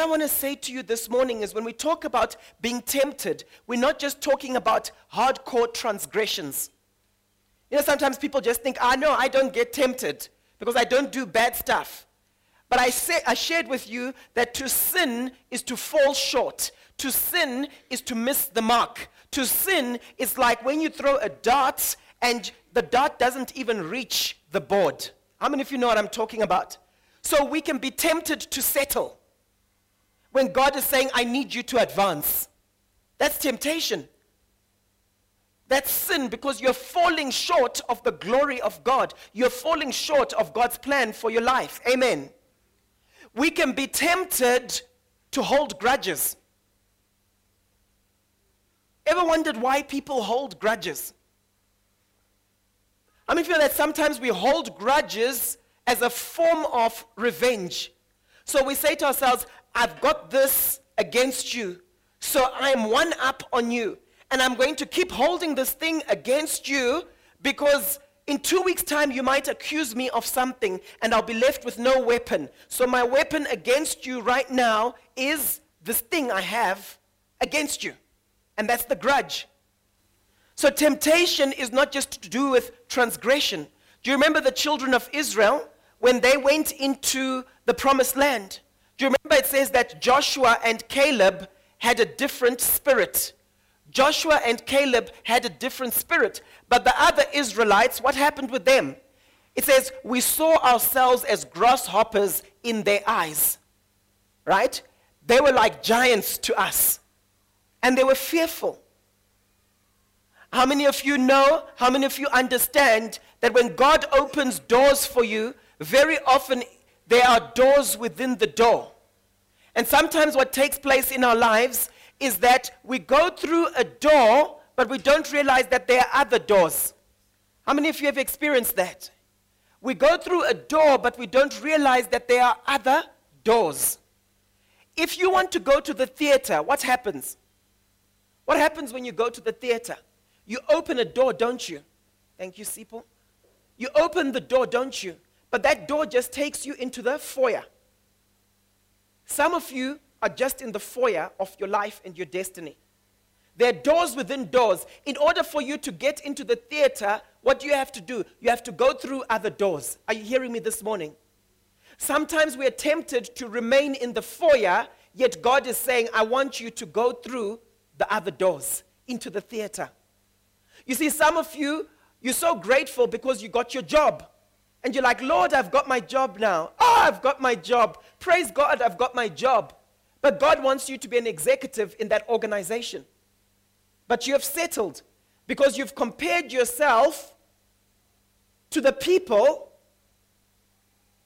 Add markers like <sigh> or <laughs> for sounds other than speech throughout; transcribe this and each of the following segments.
what I want to say to you this morning is when we talk about being tempted, we're not just talking about hardcore transgressions. You know, sometimes people just think, ah, no, I don't get tempted because I don't do bad stuff. But I, say, I shared with you that to sin is to fall short. To sin is to miss the mark. To sin is like when you throw a dart and the dart doesn't even reach the board. How many of you know what I'm talking about? So we can be tempted to settle when God is saying, I need you to advance. That's temptation. That's sin because you're falling short of the glory of God. You're falling short of God's plan for your life. Amen. We can be tempted to hold grudges. Ever wondered why people hold grudges? I mean, feel that sometimes we hold grudges as a form of revenge. So we say to ourselves, I've got this against you, so I'm one up on you. And I'm going to keep holding this thing against you because in two weeks' time you might accuse me of something and I'll be left with no weapon. So my weapon against you right now is this thing I have against you. And that's the grudge. So temptation is not just to do with transgression. Do you remember the children of Israel when they went into the promised land? Do you remember it says that Joshua and Caleb had a different spirit? Joshua and Caleb had a different spirit. But the other Israelites, what happened with them? It says, We saw ourselves as grasshoppers in their eyes. Right? They were like giants to us. And they were fearful. How many of you know, how many of you understand that when God opens doors for you, very often there are doors within the door. And sometimes what takes place in our lives is that we go through a door, but we don't realize that there are other doors. How many of you have experienced that? We go through a door, but we don't realize that there are other doors. If you want to go to the theater, what happens? What happens when you go to the theater? You open a door, don't you? Thank you, Sipo. You open the door, don't you? But that door just takes you into the foyer. Some of you are just in the foyer of your life and your destiny. There are doors within doors. In order for you to get into the theater, what do you have to do? You have to go through other doors. Are you hearing me this morning? Sometimes we are tempted to remain in the foyer, yet God is saying, I want you to go through the other doors into the theater. You see, some of you, you're so grateful because you got your job. And you're like, Lord, I've got my job now. Oh, I've got my job. Praise God, I've got my job. But God wants you to be an executive in that organization. But you have settled because you've compared yourself to the people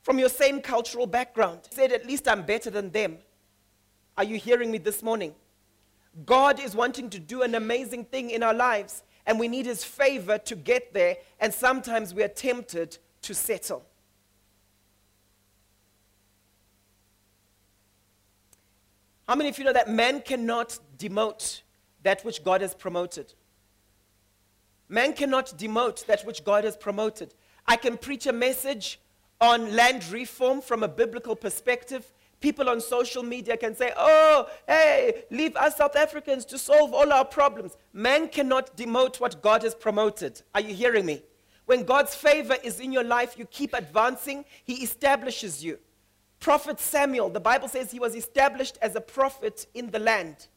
from your same cultural background. said, At least I'm better than them. Are you hearing me this morning? God is wanting to do an amazing thing in our lives, and we need His favor to get there. And sometimes we are tempted to settle. How many of you know that man cannot demote that which God has promoted? Man cannot demote that which God has promoted. I can preach a message on land reform from a biblical perspective. People on social media can say, oh, hey, leave us South Africans to solve all our problems. Man cannot demote what God has promoted. Are you hearing me? When God's favor is in your life, you keep advancing, He establishes you. Prophet Samuel, the Bible says he was established as a prophet in the land.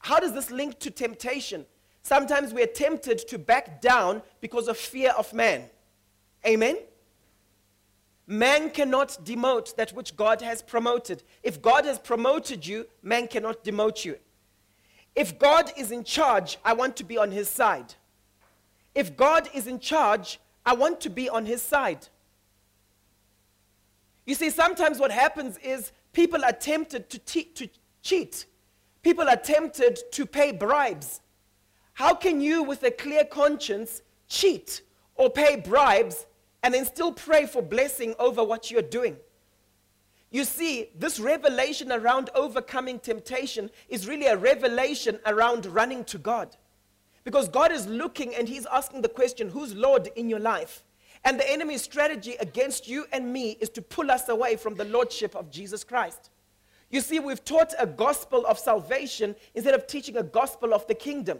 How does this link to temptation? Sometimes we are tempted to back down because of fear of man. Amen? Man cannot demote that which God has promoted. If God has promoted you, man cannot demote you. If God is in charge, I want to be on his side. If God is in charge, I want to be on his side. You see, sometimes what happens is people are tempted to, to cheat, people are tempted to pay bribes. How can you, with a clear conscience, cheat or pay bribes and then still pray for blessing over what you're doing? You see, this revelation around overcoming temptation is really a revelation around running to God. Because God is looking and He's asking the question who's Lord in your life? And the enemy's strategy against you and me is to pull us away from the Lordship of Jesus Christ. You see, we've taught a gospel of salvation instead of teaching a gospel of the kingdom.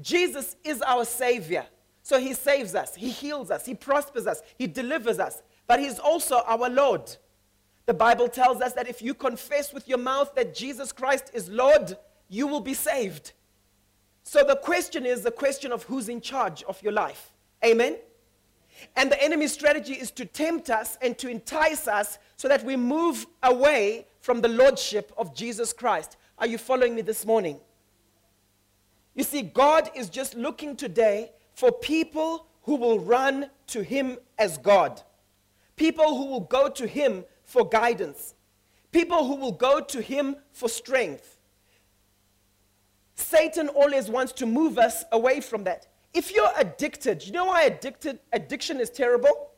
Jesus is our Savior. So He saves us, He heals us, He prospers us, He delivers us. But He's also our Lord. The Bible tells us that if you confess with your mouth that Jesus Christ is Lord, you will be saved. So the question is the question of who's in charge of your life. Amen? And the enemy's strategy is to tempt us and to entice us so that we move away from the lordship of Jesus Christ. Are you following me this morning? You see, God is just looking today for people who will run to Him as God, people who will go to Him for guidance, people who will go to Him for strength. Satan always wants to move us away from that. If you're addicted, you know why addicted, addiction is terrible?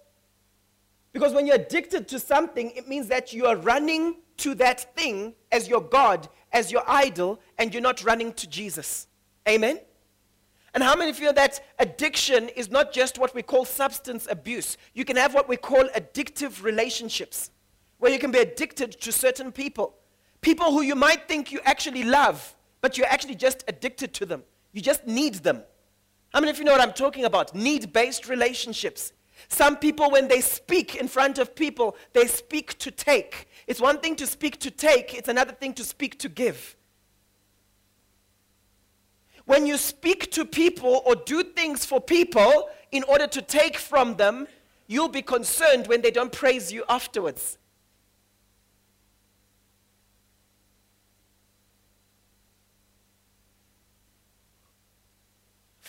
Because when you're addicted to something, it means that you are running to that thing as your God, as your idol, and you're not running to Jesus. Amen? And how many feel that addiction is not just what we call substance abuse? You can have what we call addictive relationships, where you can be addicted to certain people. People who you might think you actually love, but you're actually just addicted to them. You just need them. How many of you know what I'm talking about? Need based relationships. Some people, when they speak in front of people, they speak to take. It's one thing to speak to take, it's another thing to speak to give. When you speak to people or do things for people in order to take from them, you'll be concerned when they don't praise you afterwards.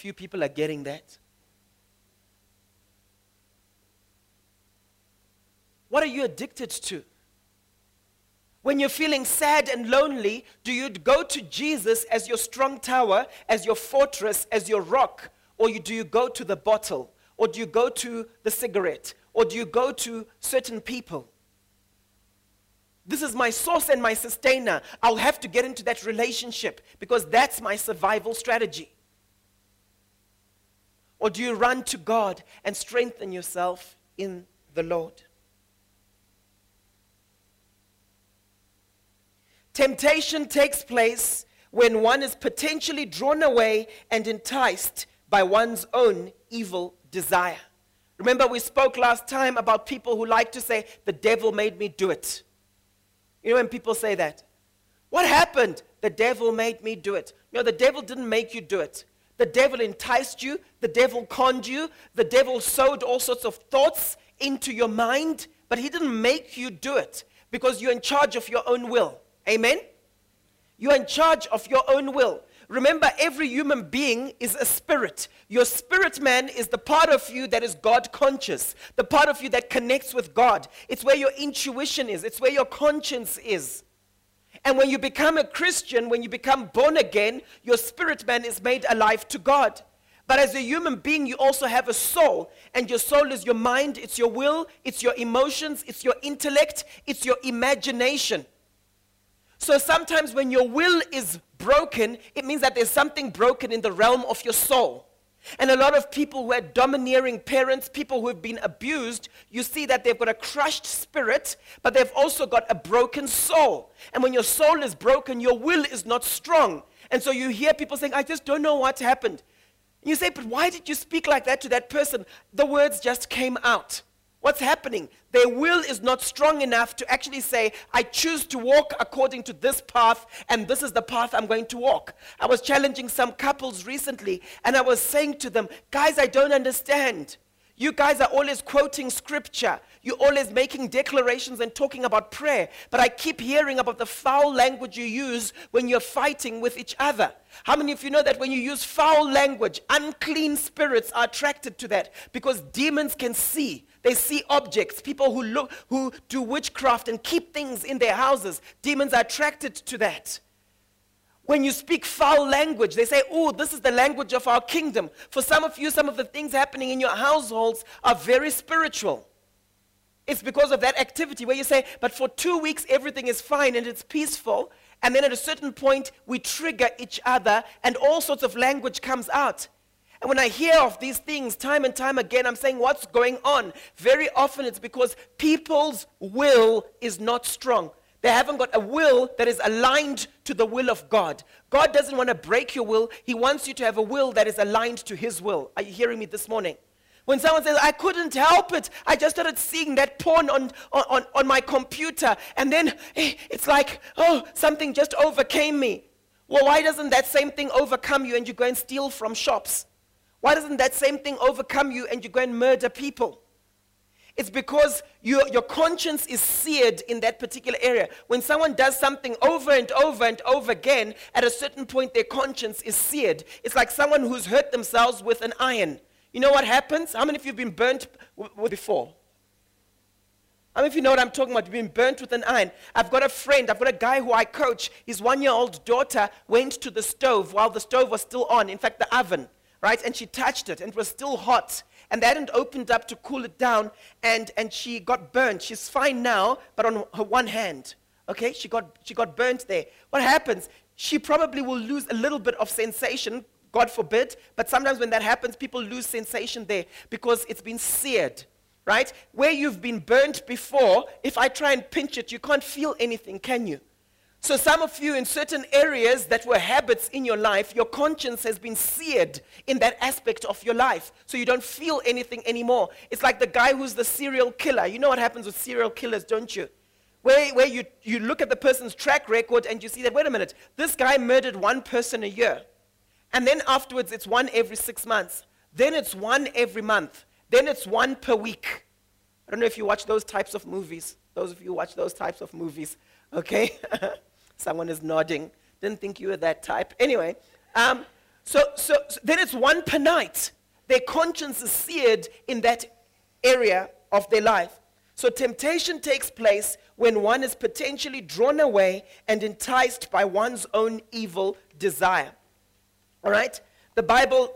Few people are getting that. What are you addicted to? When you're feeling sad and lonely, do you go to Jesus as your strong tower, as your fortress, as your rock? Or you, do you go to the bottle? Or do you go to the cigarette? Or do you go to certain people? This is my source and my sustainer. I'll have to get into that relationship because that's my survival strategy. Or do you run to God and strengthen yourself in the Lord? Temptation takes place when one is potentially drawn away and enticed by one's own evil desire. Remember, we spoke last time about people who like to say, The devil made me do it. You know, when people say that, what happened? The devil made me do it. No, the devil didn't make you do it. The devil enticed you, the devil conned you, the devil sowed all sorts of thoughts into your mind, but he didn't make you do it because you're in charge of your own will. Amen? You're in charge of your own will. Remember, every human being is a spirit. Your spirit man is the part of you that is God conscious, the part of you that connects with God. It's where your intuition is, it's where your conscience is. And when you become a Christian, when you become born again, your spirit man is made alive to God. But as a human being, you also have a soul. And your soul is your mind, it's your will, it's your emotions, it's your intellect, it's your imagination. So sometimes when your will is broken, it means that there's something broken in the realm of your soul. And a lot of people who are domineering parents, people who have been abused, you see that they've got a crushed spirit, but they've also got a broken soul. And when your soul is broken, your will is not strong. And so you hear people saying, I just don't know what happened. You say, but why did you speak like that to that person? The words just came out. What's happening? Their will is not strong enough to actually say, I choose to walk according to this path, and this is the path I'm going to walk. I was challenging some couples recently, and I was saying to them, Guys, I don't understand. You guys are always quoting scripture. You're always making declarations and talking about prayer. But I keep hearing about the foul language you use when you're fighting with each other. How many of you know that when you use foul language, unclean spirits are attracted to that? Because demons can see. They see objects. People who look, who do witchcraft and keep things in their houses, demons are attracted to that. When you speak foul language, they say, Oh, this is the language of our kingdom. For some of you, some of the things happening in your households are very spiritual. It's because of that activity where you say, But for two weeks, everything is fine and it's peaceful. And then at a certain point, we trigger each other and all sorts of language comes out. And when I hear of these things time and time again, I'm saying, what's going on? Very often it's because people's will is not strong. They haven't got a will that is aligned to the will of God. God doesn't want to break your will, He wants you to have a will that is aligned to His will. Are you hearing me this morning? When someone says, I couldn't help it, I just started seeing that porn on, on, on my computer, and then eh, it's like, oh, something just overcame me. Well, why doesn't that same thing overcome you and you go and steal from shops? Why doesn't that same thing overcome you and you go and murder people? It's because your, your conscience is seared in that particular area. When someone does something over and over and over again, at a certain point, their conscience is seared. It's like someone who's hurt themselves with an iron. You know what happens? How many of you have been burnt before? How many of you know what I'm talking about? Being burnt with an iron. I've got a friend, I've got a guy who I coach. His one year old daughter went to the stove while the stove was still on, in fact, the oven, right? And she touched it and it was still hot and they hadn't opened up to cool it down, and, and she got burnt. She's fine now, but on her one hand. Okay, she got, she got burnt there. What happens? She probably will lose a little bit of sensation, God forbid, but sometimes when that happens, people lose sensation there because it's been seared, right? Where you've been burnt before, if I try and pinch it, you can't feel anything, can you? So, some of you in certain areas that were habits in your life, your conscience has been seared in that aspect of your life. So, you don't feel anything anymore. It's like the guy who's the serial killer. You know what happens with serial killers, don't you? Where, where you, you look at the person's track record and you see that, wait a minute, this guy murdered one person a year. And then afterwards, it's one every six months. Then it's one every month. Then it's one per week. I don't know if you watch those types of movies. Those of you watch those types of movies, okay? <laughs> Someone is nodding. Didn't think you were that type. Anyway, um, so, so, so then it's one per night. Their conscience is seared in that area of their life. So temptation takes place when one is potentially drawn away and enticed by one's own evil desire. All right? The Bible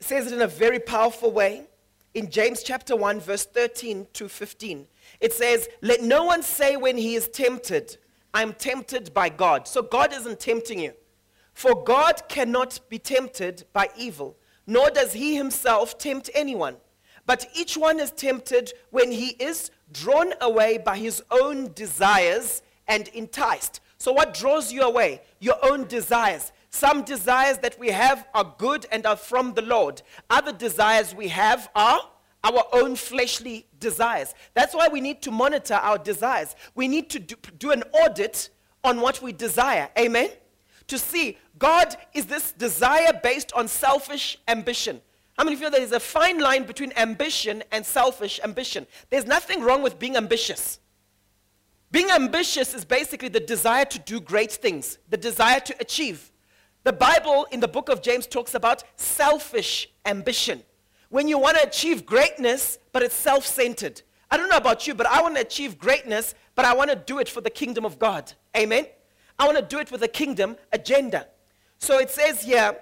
says it in a very powerful way in James chapter 1 verse 13 to 15. It says, "Let no one say when he is tempted, I'm tempted by God. So God isn't tempting you. For God cannot be tempted by evil, nor does he himself tempt anyone. But each one is tempted when he is drawn away by his own desires and enticed. So, what draws you away? Your own desires. Some desires that we have are good and are from the Lord. Other desires we have are our own fleshly desires. That's why we need to monitor our desires. We need to do, do an audit on what we desire. Amen? To see, God, is this desire based on selfish ambition? How many know there is a fine line between ambition and selfish ambition? There's nothing wrong with being ambitious. Being ambitious is basically the desire to do great things, the desire to achieve. The Bible in the book of James talks about selfish ambition when you want to achieve greatness, but it's self centered. I don't know about you, but I want to achieve greatness, but I want to do it for the kingdom of God. Amen? I want to do it with a kingdom agenda. So it says here,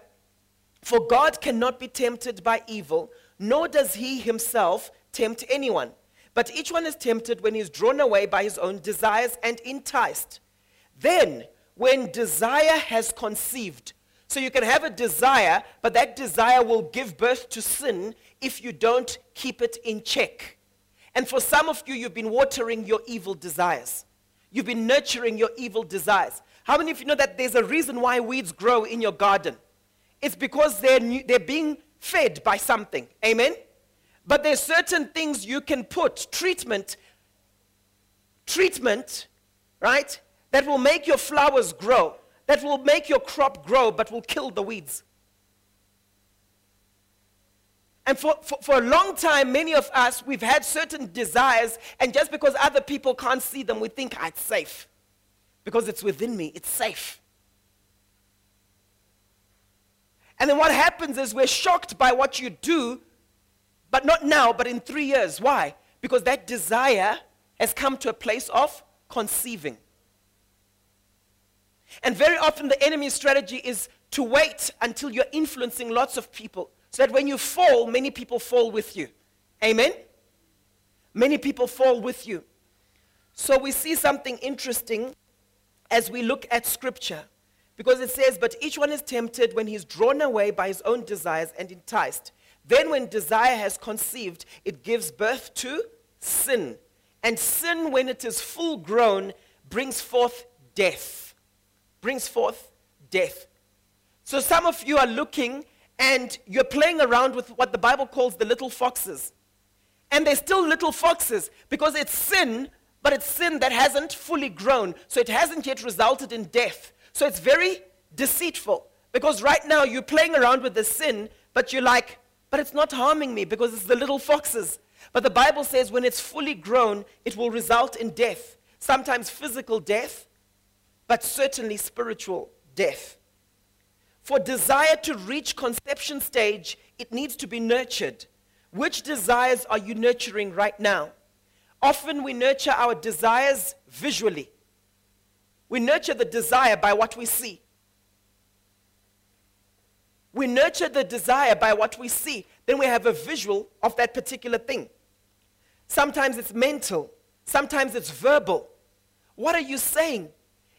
for God cannot be tempted by evil, nor does he himself tempt anyone. But each one is tempted when he is drawn away by his own desires and enticed. Then, when desire has conceived, so you can have a desire, but that desire will give birth to sin if you don't keep it in check. And for some of you, you've been watering your evil desires. You've been nurturing your evil desires. How many of you know that there's a reason why weeds grow in your garden? It's because they're, new, they're being fed by something. Amen? But there's certain things you can put, treatment, treatment, right, that will make your flowers grow that will make your crop grow but will kill the weeds. And for, for, for, a long time, many of us, we've had certain desires, and just because other people can't see them, we think ah, it's safe. Because it's within me, it's safe. And then what happens is we're shocked by what you do, but not now, but in three years. Why? Because that desire has come to a place of conceiving. And very often, the enemy's strategy is to wait until you're influencing lots of people so that when you fall, many people fall with you. Amen? Many people fall with you. So we see something interesting as we look at scripture because it says, But each one is tempted when he's drawn away by his own desires and enticed. Then, when desire has conceived, it gives birth to sin. And sin, when it is full grown, brings forth death. Brings forth death. So some of you are looking and you're playing around with what the Bible calls the little foxes. And they're still little foxes because it's sin, but it's sin that hasn't fully grown. So it hasn't yet resulted in death. So it's very deceitful because right now you're playing around with the sin, but you're like, but it's not harming me because it's the little foxes. But the Bible says when it's fully grown, it will result in death. Sometimes physical death, but certainly spiritual death. For desire to reach conception stage, it needs to be nurtured. Which desires are you nurturing right now? Often we nurture our desires visually. We nurture the desire by what we see. We nurture the desire by what we see. Then we have a visual of that particular thing. Sometimes it's mental, sometimes it's verbal. What are you saying?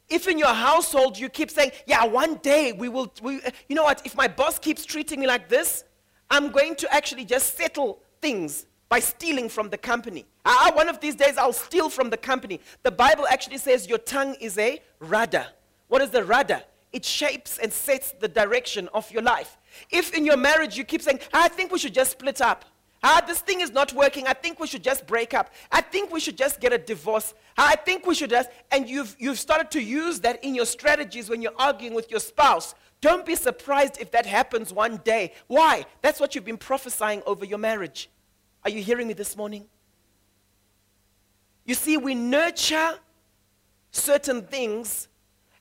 If in your household you keep saying, Yeah, one day we will, we, you know what, if my boss keeps treating me like this, I'm going to actually just settle things by stealing from the company. Ah, one of these days I'll steal from the company. The Bible actually says your tongue is a rudder. What is the rudder? It shapes and sets the direction of your life. If in your marriage you keep saying, I think we should just split up. Ah, this thing is not working. I think we should just break up. I think we should just get a divorce. Ah, I think we should just, and you've, you've started to use that in your strategies when you're arguing with your spouse. Don't be surprised if that happens one day. Why? That's what you've been prophesying over your marriage. Are you hearing me this morning? You see, we nurture certain things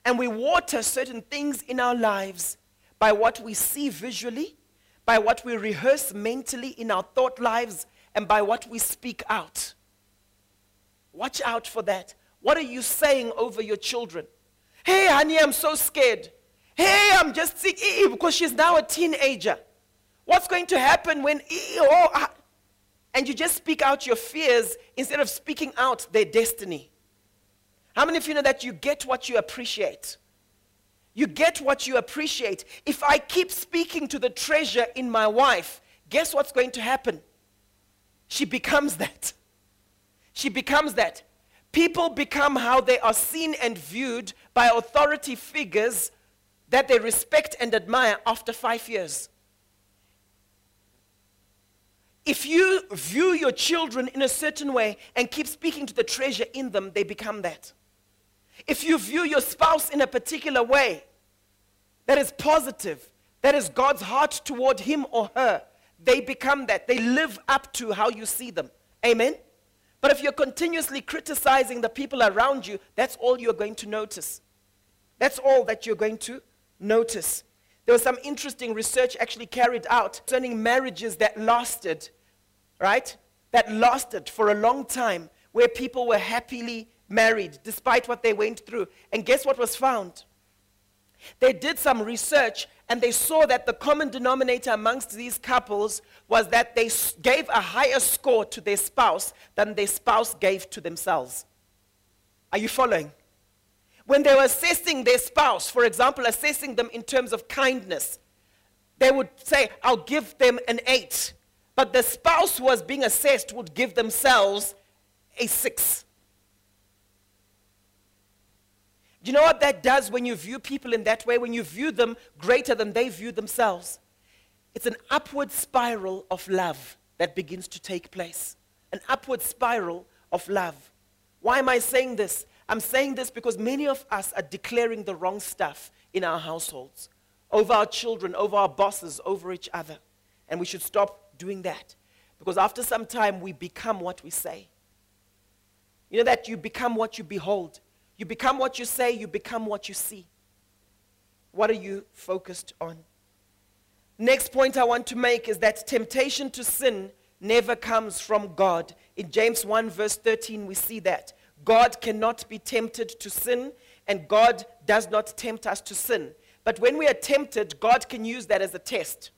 and we water certain things in our lives by what we see visually, by what we rehearse mentally in our thought lives, and by what we speak out. Watch out for that. What are you saying over your children? Hey, honey, I'm so scared. Hey, I'm just sick because she's now a teenager. What's going to happen when, oh, ah? and you just speak out your fears instead of speaking out their destiny? How many of you know that you get what you appreciate? You get what you appreciate. If I keep speaking to the treasure in my wife, guess what's going to happen? She becomes that. She becomes that. People become how they are seen and viewed by authority figures that they respect and admire after five years. If you view your children in a certain way and keep speaking to the treasure in them, they become that. If you view your spouse in a particular way that is positive, that is God's heart toward him or her, they become that. They live up to how you see them. Amen? But if you're continuously criticizing the people around you, that's all you're going to notice. That's all that you're going to notice. There was some interesting research actually carried out concerning marriages that lasted, right? That lasted for a long time, where people were happily married despite what they went through. And guess what was found? They did some research and they saw that the common denominator amongst these couples was that they gave a higher score to their spouse than their spouse gave to themselves. Are you following? When they were assessing their spouse, for example, assessing them in terms of kindness, they would say, I'll give them an eight. But the spouse who was being assessed would give themselves a six. Do you know what that does when you view people in that way? When you view them greater than they view themselves? It's an upward spiral of love that begins to take place. An upward spiral of love. Why am I saying this? I'm saying this because many of us are declaring the wrong stuff in our households, over our children, over our bosses, over each other. And we should stop doing that. Because after some time, we become what we say. You know that you become what you behold. You become what you say, you become what you see. What are you focused on? Next point I want to make is that temptation to sin never comes from God. In James 1, verse 13, we see that. God cannot be tempted to sin, and God does not tempt us to sin. But when we are tempted, God can use that as a test.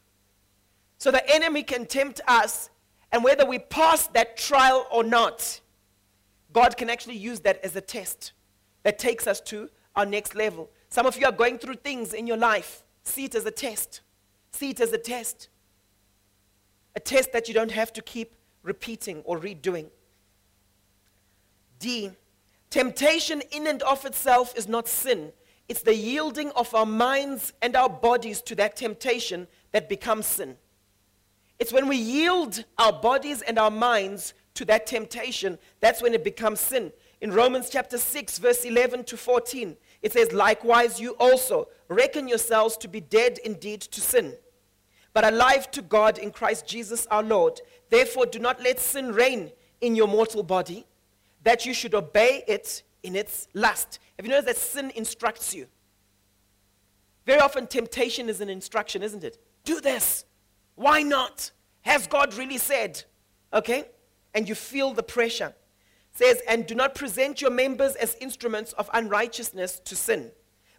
So the enemy can tempt us, and whether we pass that trial or not, God can actually use that as a test that takes us to our next level. Some of you are going through things in your life. See it as a test. See it as a test. A test that you don't have to keep repeating or redoing. D, Temptation in and of itself is not sin. It's the yielding of our minds and our bodies to that temptation that becomes sin. It's when we yield our bodies and our minds to that temptation, that's when it becomes sin. In Romans chapter 6, verse 11 to 14, it says, Likewise, you also reckon yourselves to be dead indeed to sin, but alive to God in Christ Jesus our Lord. Therefore, do not let sin reign in your mortal body, that you should obey it in its lust. Have you noticed that sin instructs you? Very often, temptation is an instruction, isn't it? Do this. Why not? Has God really said? Okay? And you feel the pressure. Says, and do not present your members as instruments of unrighteousness to sin,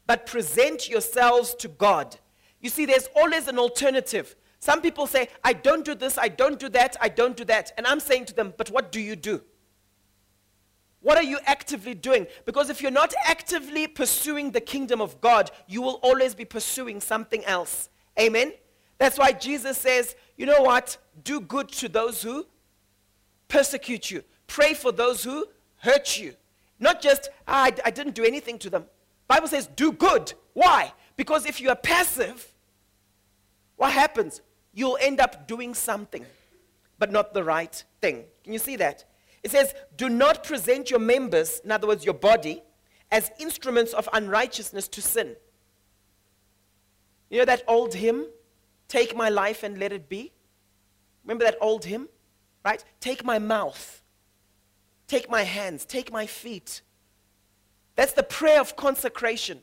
but present yourselves to God. You see, there's always an alternative. Some people say, I don't do this, I don't do that, I don't do that. And I'm saying to them, but what do you do? What are you actively doing? Because if you're not actively pursuing the kingdom of God, you will always be pursuing something else. Amen? That's why Jesus says, you know what? Do good to those who persecute you. Pray for those who hurt you. Not just, ah, I, I didn't do anything to them. Bible says, do good. Why? Because if you are passive, what happens? You'll end up doing something, but not the right thing. Can you see that? It says, Do not present your members, in other words, your body, as instruments of unrighteousness to sin. You know that old hymn, Take my life and let it be? Remember that old hymn? Right? Take my mouth, take my hands, take my feet. That's the prayer of consecration.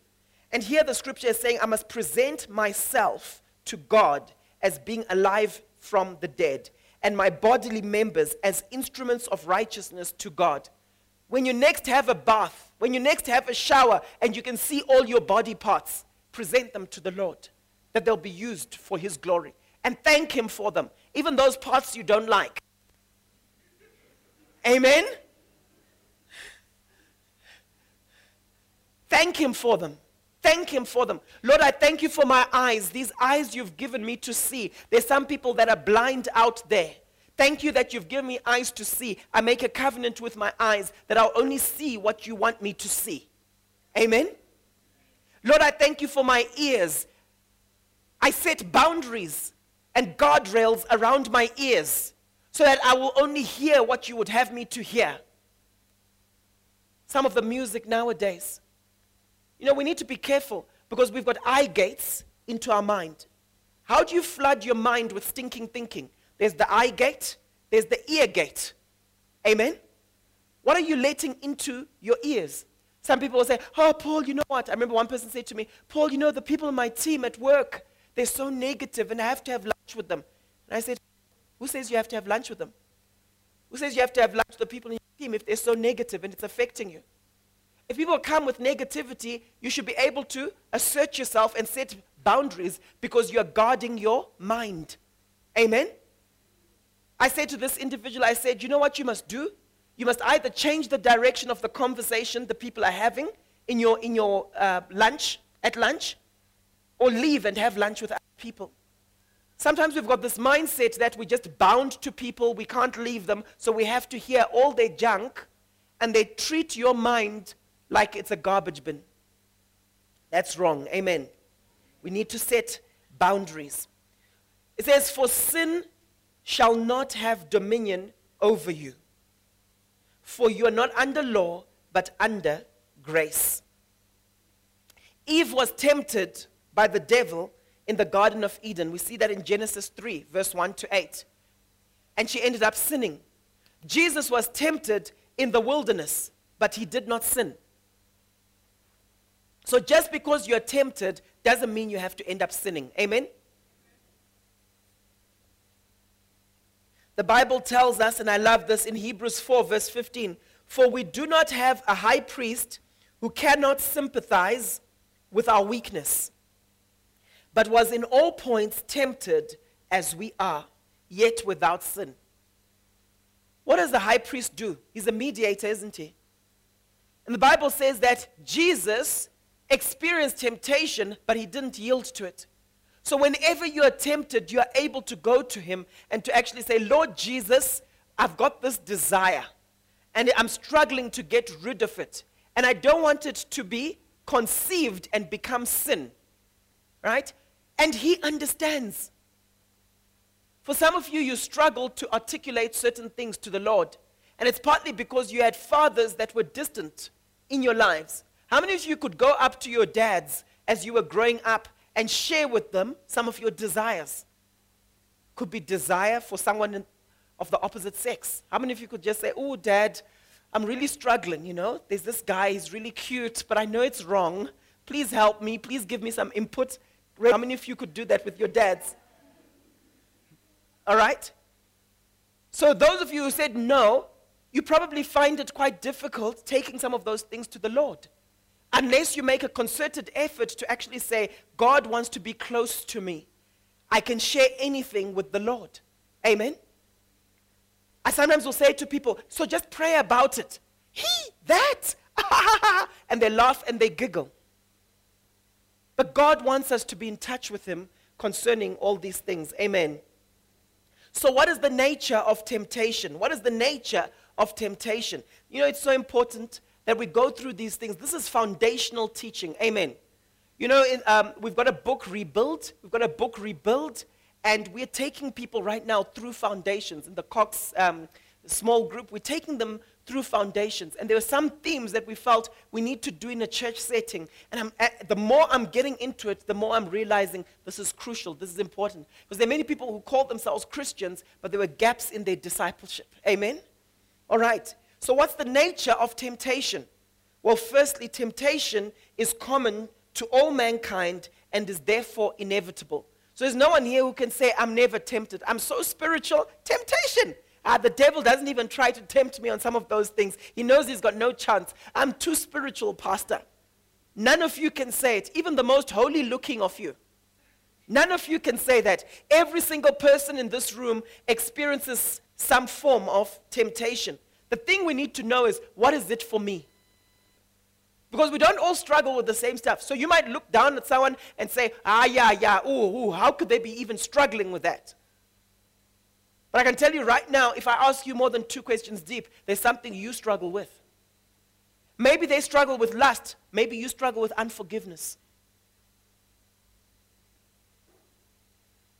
And here the scripture is saying, I must present myself to God as being alive from the dead and my bodily members as instruments of righteousness to God. When you next have a bath, when you next have a shower, and you can see all your body parts, present them to the Lord that they'll be used for His glory. And thank Him for them, even those parts you don't like. Amen? Thank Him for them. Thank Him for them. Lord, I thank you for my eyes, these eyes you've given me to see. There's some people that are blind out there. Thank you that you've given me eyes to see. I make a covenant with my eyes that I'll only see what you want me to see. Amen? Lord, I thank you for my ears. I set boundaries and guardrails around my ears so that I will only hear what you would have me to hear. Some of the music nowadays, you know, we need to be careful because we've got eye gates into our mind. How do you flood your mind with stinking thinking? There's the eye gate, there's the ear gate. Amen? What are you letting into your ears? Some people will say, Oh, Paul, you know what? I remember one person said to me, Paul, you know, the people on my team at work, they're so negative and I have to have lunch with them. And I said, Who says you have to have lunch with them? Who says you have to have lunch with the people in your team if they're so negative and it's affecting you? If people come with negativity, you should be able to assert yourself and set boundaries because you're guarding your mind. Amen? I said to this individual, I said, you know what you must do? You must either change the direction of the conversation the people are having in your, in your uh, lunch, at lunch, or leave and have lunch with other people. Sometimes we've got this mindset that we're just bound to people, we can't leave them, so we have to hear all their junk, and they treat your mind like it's a garbage bin. That's wrong. Amen. We need to set boundaries. It says, For sin shall not have dominion over you, for you are not under law, but under grace. Eve was tempted by the devil in the Garden of Eden. We see that in Genesis 3, verse 1 to 8. And she ended up sinning. Jesus was tempted in the wilderness, but he did not sin. So just because you're tempted doesn't mean you have to end up sinning. Amen? The Bible tells us, and I love this in Hebrews 4, verse 15 For we do not have a high priest who cannot sympathize with our weakness, but was in all points tempted as we are, yet without sin. What does the high priest do? He's a mediator, isn't he? And the Bible says that Jesus experienced temptation, but he didn't yield to it. So, whenever you are tempted, you are able to go to him and to actually say, Lord Jesus, I've got this desire. and I'm struggling to get rid of it. And I don't want it to be conceived and become sin. Right? And He understands. For some of you, you struggle to articulate certain things to the Lord. And it's partly because you had fathers that were distant in your lives. How many of you could go up to your dads as you were growing up and share with them some of your desires? Could be desire for someone of the opposite sex. How many of you could just say, Oh, dad, I'm really struggling, you know? There's this guy, he's really cute, but I know it's wrong. Please help me. Please give me some input. How many of you could do that with your dads? All right? So, those of you who said no, you probably find it quite difficult taking some of those things to the Lord. Unless you make a concerted effort to actually say, God wants to be close to me. I can share anything with the Lord. Amen? I sometimes will say to people, so just pray about it. He, that, <laughs> and they laugh and they giggle. But God wants us to be in touch with Him concerning all these things. Amen. So, what is the nature of temptation? What is the nature of temptation? You know, it's so important that we go through these things. This is foundational teaching. Amen. You know, in, um, we've got a book, Rebuild. We've got a book, Rebuild, and we're taking people right now through foundations. In the Cox um, small group, we're taking them through foundations. And there were some themes that we felt we need to do in a church setting. And uh, the more I'm getting into it, the more I'm realizing this is crucial, this is important. Because there are many people who call themselves Christians, but there were gaps in their discipleship. Amen? All right. So, what's the nature of temptation? Well, firstly, temptation is common to all mankind and is therefore inevitable. So, there's no one here who can say, I'm never tempted. I'm so spiritual. Temptation. Uh, the devil doesn't even try to tempt me on some of those things. He knows he's got no chance. I'm too spiritual, Pastor. None of you can say it, even the most holy looking of you. None of you can say that. Every single person in this room experiences some form of temptation. The thing we need to know is what is it for me? Because we don't all struggle with the same stuff. So you might look down at someone and say, ah, yeah, yeah, ooh, ooh, how could they be even struggling with that? But I can tell you right now, if I ask you more than two questions deep, there's something you struggle with. Maybe they struggle with lust. Maybe you struggle with unforgiveness.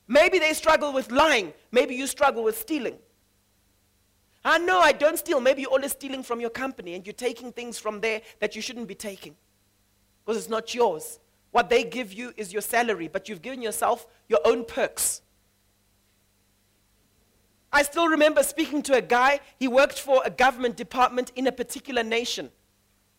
Maybe they struggle with lying. Maybe you struggle with stealing. Ah, I know I don't steal. Maybe you're always stealing from your company and you're taking things from there that you shouldn't be taking because it's not yours. What they give you is your salary, but you've given yourself your own perks. I still remember speaking to a guy, he worked for a government department in a particular nation.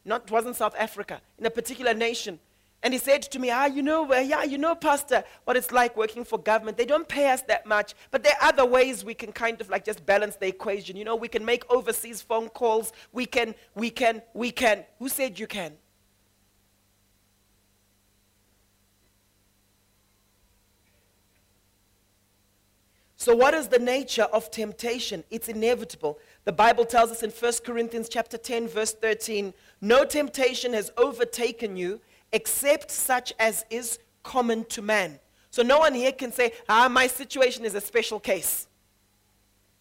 Not, it wasn't South Africa, in a particular nation. And he said to me, Ah, you know, uh, yeah, you know, Pastor, what it's like working for government. They don't pay us that much, but there are other ways we can kind of like just balance the equation. You know, we can make overseas phone calls. We can, we can, we can. Who said you can? So what is the nature of temptation? It's inevitable. The Bible tells us in 1 Corinthians chapter 10 verse 13, no temptation has overtaken you except such as is common to man. So no one here can say, "Ah, my situation is a special case."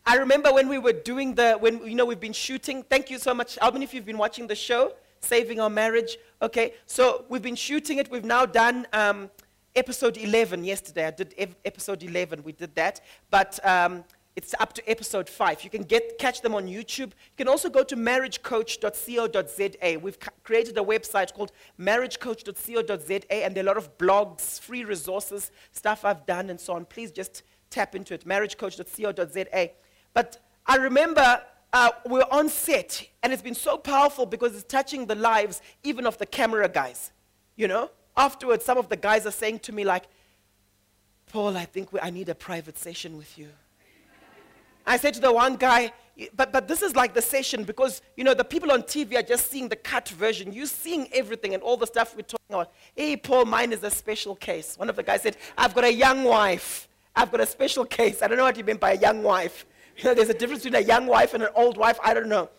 I remember when we were doing the when you know we've been shooting. Thank you so much. How many of you have been watching the show? Saving Our Marriage. Okay, so we've been shooting it. We've now done um, episode 11 yesterday. I did episode 11. We did that. But um, it's up to episode 5. You can get, catch them on YouTube. You can also go to marriagecoach.co.za. We've created a website called marriagecoach.co.za, and there are a lot of blogs, free resources, stuff I've done, and so on. Please just tap into it, marriagecoach.co.za. But I remember uh, we we're on set, and it's been so powerful because it's touching the lives even of the camera guys, you know? afterwards, some of the guys are saying to me, like, Paul, I think we, I need a private session with you. I said to the one guy, but, but this is like the session because, you know, the people on TV are just seeing the cut version. You're seeing everything and all the stuff we're talking about. Hey, Paul, mine is a special case. One of the guys said, I've got a young wife. I've got a special case. I don't know what you mean by a young wife. <laughs> You know, there's a difference between a young wife and an old wife. I don't know.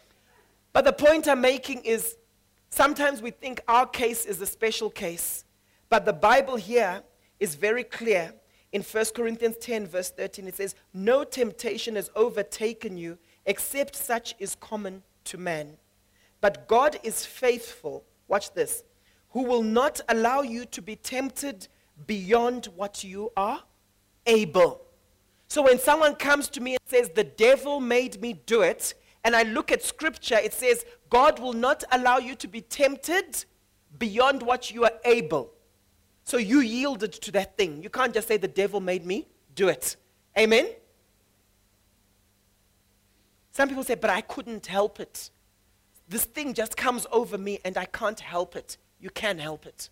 But the point I'm making is sometimes we think our case is a special case. But the Bible here is very clear. In 1 Corinthians 10, verse 13, it says, No temptation has overtaken you except such is common to man. But God is faithful. Watch this. Who will not allow you to be tempted beyond what you are able. So when someone comes to me and says, The devil made me do it, and I look at scripture, it says, God will not allow you to be tempted beyond what you are able. So you yielded to that thing. You can't just say, The devil made me do it. Amen? Some people say, But I couldn't help it. This thing just comes over me and I can't help it. You can help it.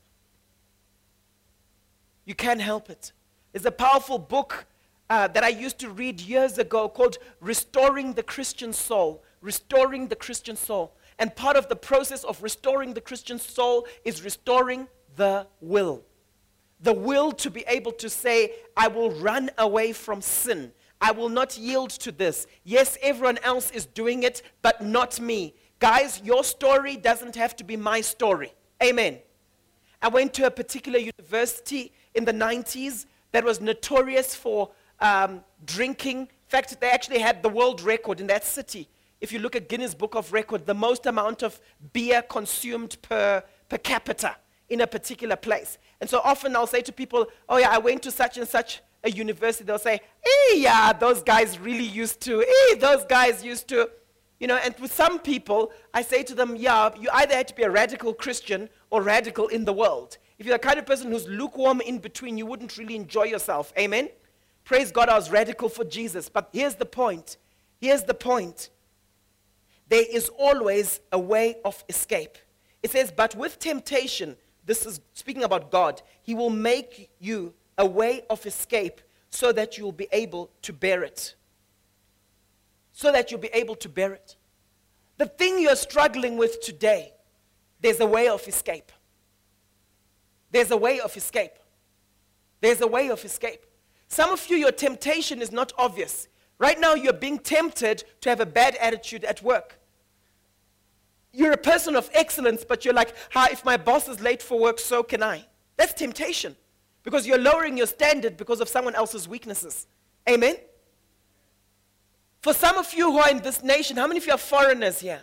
You can help it. There's a powerful book uh, that I used to read years ago called Restoring the Christian Soul. Restoring the Christian Soul. And part of the process of restoring the Christian soul is restoring the will. The will to be able to say, I will run away from sin. I will not yield to this. Yes, everyone else is doing it, but not me. Guys, your story doesn't have to be my story. Amen. I went to a particular university in the 90s that was notorious for um, drinking. In fact, they actually had the world record in that city. If you look at Guinness Book of Record, the most amount of beer consumed per, per capita in a particular place. And so often I'll say to people, oh yeah, I went to such and such a university. They'll say, hey, yeah, those guys really used to. Hey, those guys used to. You know, and with some people, I say to them, yeah, you either had to be a radical Christian or radical in the world. If you're the kind of person who's lukewarm in between, you wouldn't really enjoy yourself. Amen? Praise God, I was radical for Jesus. But here's the point. Here's the point. There is always a way of escape. It says, but with temptation, this is speaking about God, He will make you a way of escape so that you'll be able to bear it. So that you'll be able to bear it. The thing you're struggling with today, there's a way of escape. There's a way of escape. There's a way of escape. Some of you, your temptation is not obvious. Right now, you're being tempted to have a bad attitude at work. You're a person of excellence, but you're like, "How if my boss is late for work, so can I. That's temptation because you're lowering your standard because of someone else's weaknesses. Amen? For some of you who are in this nation, how many of you are foreigners here?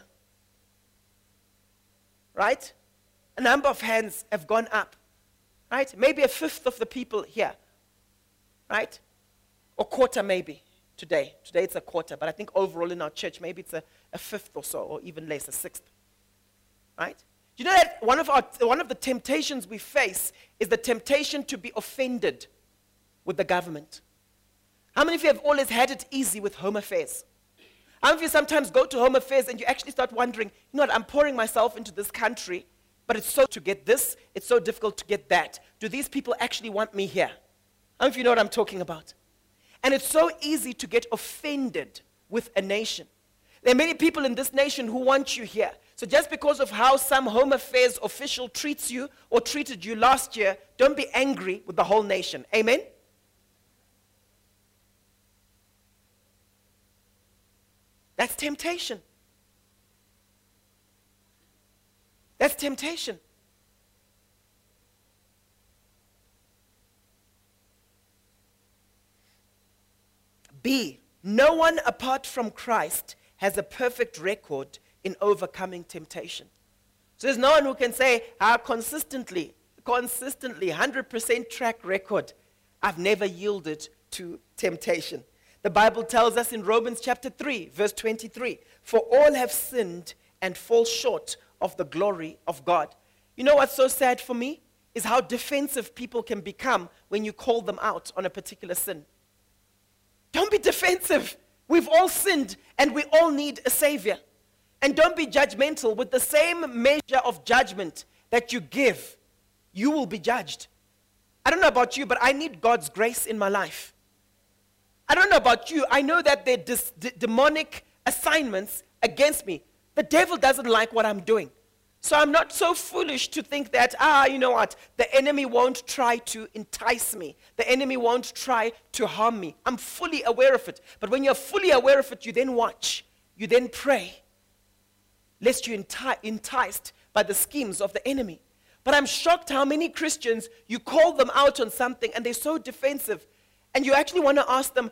Right? A number of hands have gone up right? Maybe a fifth of the people here, right? Or quarter maybe today. Today it's a quarter, but I think overall in our church, maybe it's a, a fifth or so, or even less, a sixth, right? You know that one of, our, one of the temptations we face is the temptation to be offended with the government? How many of you have always had it easy with home affairs? How many of you sometimes go to home affairs and you actually start wondering, you know what, I'm pouring myself into this country but it's so to get this, it's so difficult to get that. Do these people actually want me here? Don't know if you know what I'm talking about. And it's so easy to get offended with a nation. There are many people in this nation who want you here. So just because of how some Home Affairs official treats you or treated you last year, don't be angry with the whole nation. Amen? That's temptation. That's temptation. B. No one apart from Christ has a perfect record in overcoming temptation. So there's no one who can say, ah, consistently, consistently, 100% track record, I've never yielded to temptation. The Bible tells us in Romans chapter 3, verse 23 For all have sinned and fall short of the glory of God. You know what's so sad for me? Is how defensive people can become when you call them out on a particular sin. Don't be defensive. We've all sinned and we all need a savior. And don't be judgmental. With the same measure of judgment that you give, you will be judged. I don't know about you, but I need God's grace in my life. I don't know about you. I know that there are dis- d- demonic assignments against me. The devil doesn't like what I'm doing. So I'm not so foolish to think that, ah, you know what, the enemy won't try to entice me. The enemy won't try to harm me. I'm fully aware of it. But when you're fully aware of it, you then watch. You then pray, lest you're enti- enticed by the schemes of the enemy. But I'm shocked how many Christians, you call them out on something and they're so defensive. And you actually want to ask them,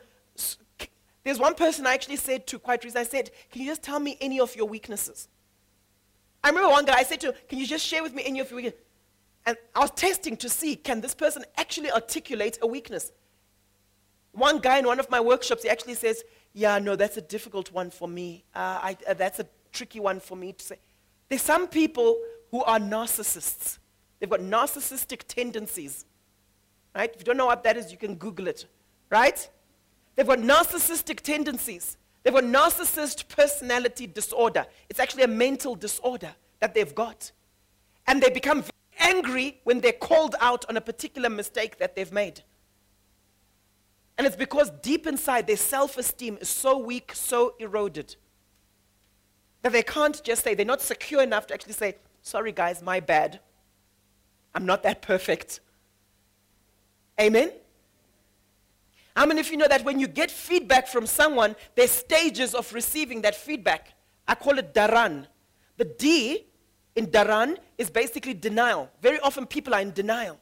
There's one person I actually said to quite recently, I said, Can you just tell me any of your weaknesses? I remember one guy, I said to Can you just share with me any of your weaknesses? And I was testing to see, can this person actually articulate a weakness? One guy in one of my workshops, he actually says, Yeah, no, that's a difficult one for me. Uh, I, uh, that's a tricky one for me to say. There's some people who are narcissists. They've got narcissistic tendencies. Right? If you don't know what that is, you can Google it. Right? They've got narcissistic tendencies. They've got narcissist personality disorder. It's actually a mental disorder that they've got. And they become angry when they're called out on a particular mistake that they've made. And it's because deep inside their self esteem is so weak, so eroded, that they can't just say, they're not secure enough to actually say, sorry guys, my bad. I'm not that perfect. Amen? How many of you know that when you get feedback from someone, there's stages of receiving that feedback? I call it daran. The D in daran is basically denial. Very often people are in denial.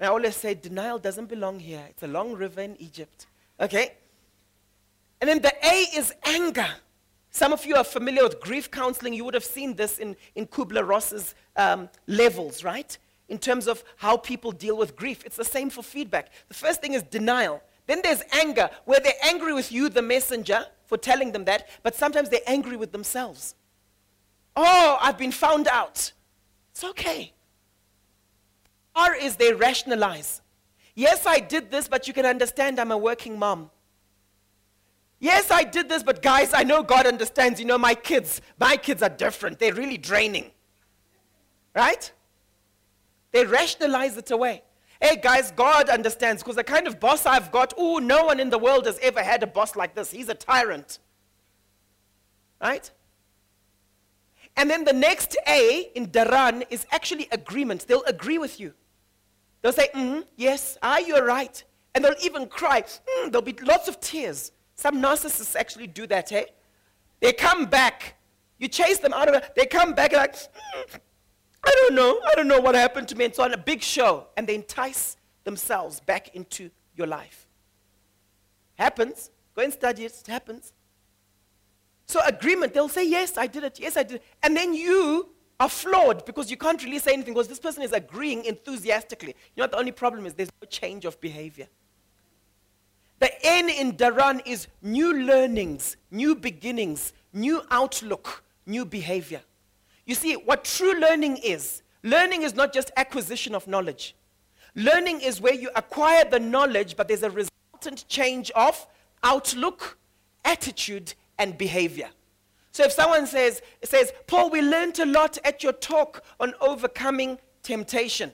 I always say denial doesn't belong here. It's a long river in Egypt. Okay? And then the A is anger. Some of you are familiar with grief counseling. You would have seen this in, in Kubler Ross's um, levels, right? In terms of how people deal with grief. It's the same for feedback. The first thing is denial. Then there's anger, where they're angry with you, the messenger, for telling them that, but sometimes they're angry with themselves. Oh, I've been found out. It's okay. R is they rationalize. Yes, I did this, but you can understand I'm a working mom. Yes, I did this, but guys, I know God understands. You know, my kids, my kids are different. They're really draining. Right? They rationalize it away. Hey, guys, God understands because the kind of boss I've got, oh, no one in the world has ever had a boss like this. He's a tyrant. Right? And then the next A in Daran is actually agreement. They'll agree with you. They'll say, mm, yes, ah, you're right. And they'll even cry. Mm, there'll be lots of tears. Some narcissists actually do that, eh? They come back. You chase them out of it. They come back like, mm, I don't know. I don't know what happened to me. And so on a big show. And they entice themselves back into your life. Happens. Go and study it. It happens. So agreement, they'll say, yes, I did it. Yes, I did it. And then you are flawed because you can't really say anything because this person is agreeing enthusiastically. You know what the only problem is? There's no change of behavior. The N in Daran is new learnings, new beginnings, new outlook, new behavior. You see, what true learning is, learning is not just acquisition of knowledge. Learning is where you acquire the knowledge, but there's a resultant change of outlook, attitude, and behavior. So if someone says, says, Paul, we learned a lot at your talk on overcoming temptation.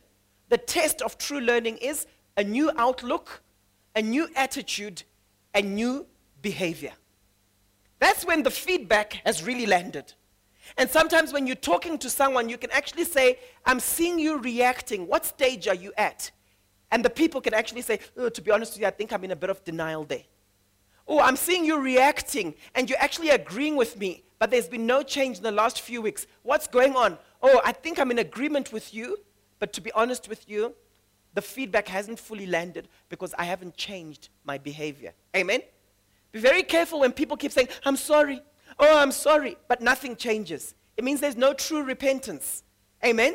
The test of true learning is a new outlook, a new attitude, a new behavior. That's when the feedback has really landed. And sometimes when you're talking to someone, you can actually say, I'm seeing you reacting. What stage are you at? And the people can actually say, oh, to be honest with you, I think I'm in a bit of denial there. Oh, I'm seeing you reacting and you're actually agreeing with me but there's been no change in the last few weeks. What's going on? Oh, I think I'm in agreement with you, but to be honest with you, the feedback hasn't fully landed because I haven't changed my behavior. Amen? Be very careful when people keep saying, I'm sorry. Oh, I'm sorry, but nothing changes. It means there's no true repentance. Amen?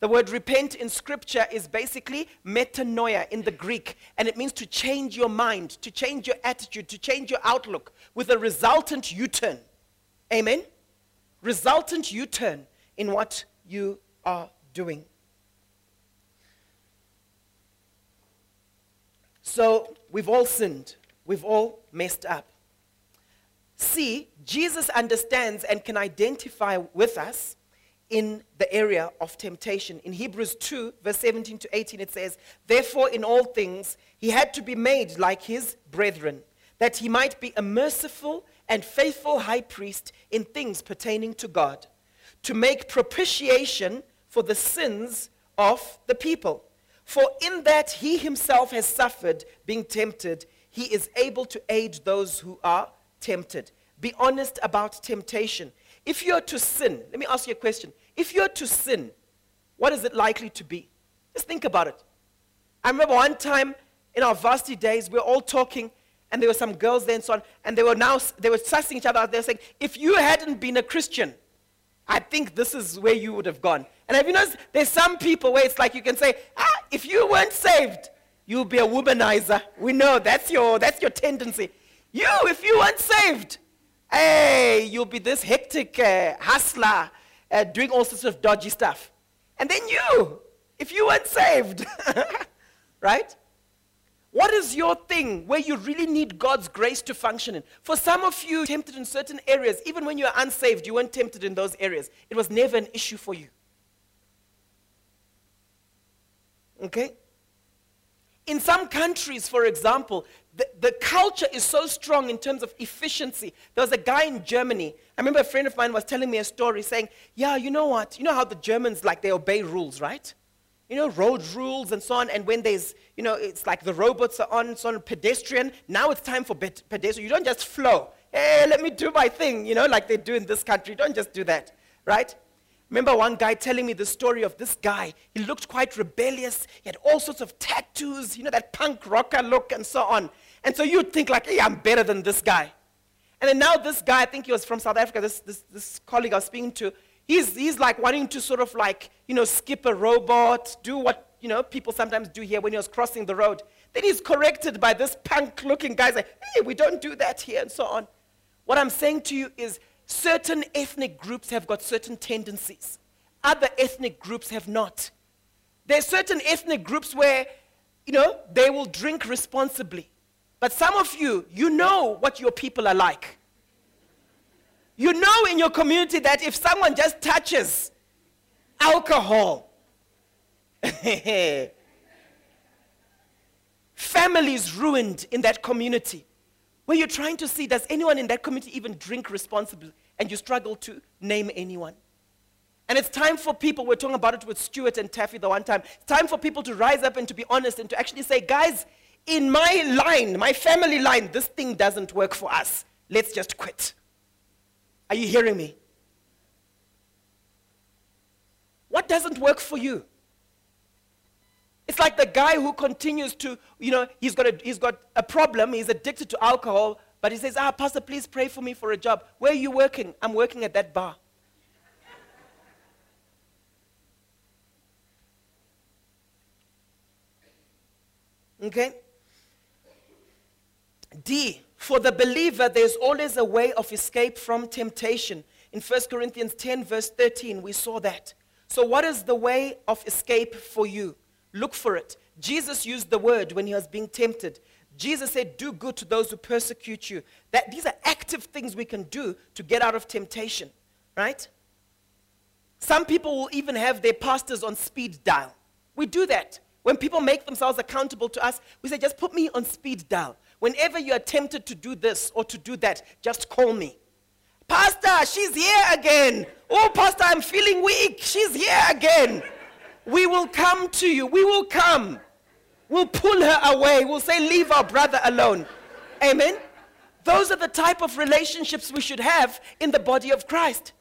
The word repent in scripture is basically metanoia in the Greek, and it means to change your mind, to change your attitude, to change your outlook with a resultant U turn. Amen? Resultant U turn in what you are doing. So we've all sinned, we've all messed up. See, Jesus understands and can identify with us in the area of temptation. In Hebrews 2, verse 17 to 18, it says, Therefore, in all things, he had to be made like his brethren, that he might be a merciful and faithful high priest in things pertaining to God, to make propitiation for the sins of the people. For in that he himself has suffered being tempted, he is able to aid those who are tempted. Be honest about temptation. If you're to sin, let me ask you a question. If you're to sin, what is it likely to be? Just think about it. I remember one time in our varsity days, we were all talking, and there were some girls there and so on, and they were now they were sussing each other out. They were saying, if you hadn't been a Christian, I think this is where you would have gone. And have you noticed there's some people where it's like you can say, ah, if you weren't saved, you'll be a womanizer. We know that's your that's your tendency. You, if you weren't saved, hey, you'll be this hectic uh, hustler uh, doing all sorts of dodgy stuff. And then you, if you weren't saved, <laughs> right? What is your thing where you really need God's grace to function in? For some of you, tempted in certain areas, even when you are unsaved, you weren't tempted in those areas. It was never an issue for you. Okay? In some countries, for example, the, the culture is so strong in terms of efficiency. There was a guy in Germany. I remember a friend of mine was telling me a story saying, Yeah, you know what? You know how the Germans, like, they obey rules, right? you know, road rules and so on. And when there's, you know, it's like the robots are on, so on, pedestrian. Now it's time for pedestrian. You don't just flow. Hey, let me do my thing, you know, like they do in this country. Don't just do that, right? Remember one guy telling me the story of this guy. He looked quite rebellious. He had all sorts of tattoos, you know, that punk rocker look and so on. And so you'd think like, hey, I'm better than this guy. And then now this guy, I think he was from South Africa, this, this, this colleague I was speaking to, he's, he's like wanting to sort of like, you know, skip a robot, do what, you know, people sometimes do here when he was crossing the road. Then he's corrected by this punk looking guy saying, hey, we don't do that here and so on. What I'm saying to you is certain ethnic groups have got certain tendencies. Other ethnic groups have not. There are certain ethnic groups where, you know, they will drink responsibly. But some of you, you know what your people are like. You know in your community that if someone just touches alcohol, <laughs> families ruined in that community. Where you're trying to see, does anyone in that community even drink responsibly? And you struggle to name anyone. And it's time for people, we're talking about it with Stuart and Taffy the one time, it's time for people to rise up and to be honest and to actually say, guys, in my line, my family line, this thing doesn't work for us. Let's just quit. Are you hearing me? What doesn't work for you? It's like the guy who continues to, you know, he's got a, he's got a problem, he's addicted to alcohol, but he says, Ah, Pastor, please pray for me for a job. Where are you working? I'm working at that bar. Okay? D, for the believer, there's always a way of escape from temptation. In 1 Corinthians 10, verse 13, we saw that. So, what is the way of escape for you? Look for it. Jesus used the word when he was being tempted. Jesus said, Do good to those who persecute you. That, these are active things we can do to get out of temptation, right? Some people will even have their pastors on speed dial. We do that. When people make themselves accountable to us, we say, Just put me on speed dial. Whenever you are tempted to do this or to do that, just call me. Pastor, she's here again. Oh, Pastor, I'm feeling weak. She's here again. We will come to you. We will come. We'll pull her away. We'll say, Leave our brother alone. Amen. Those are the type of relationships we should have in the body of Christ.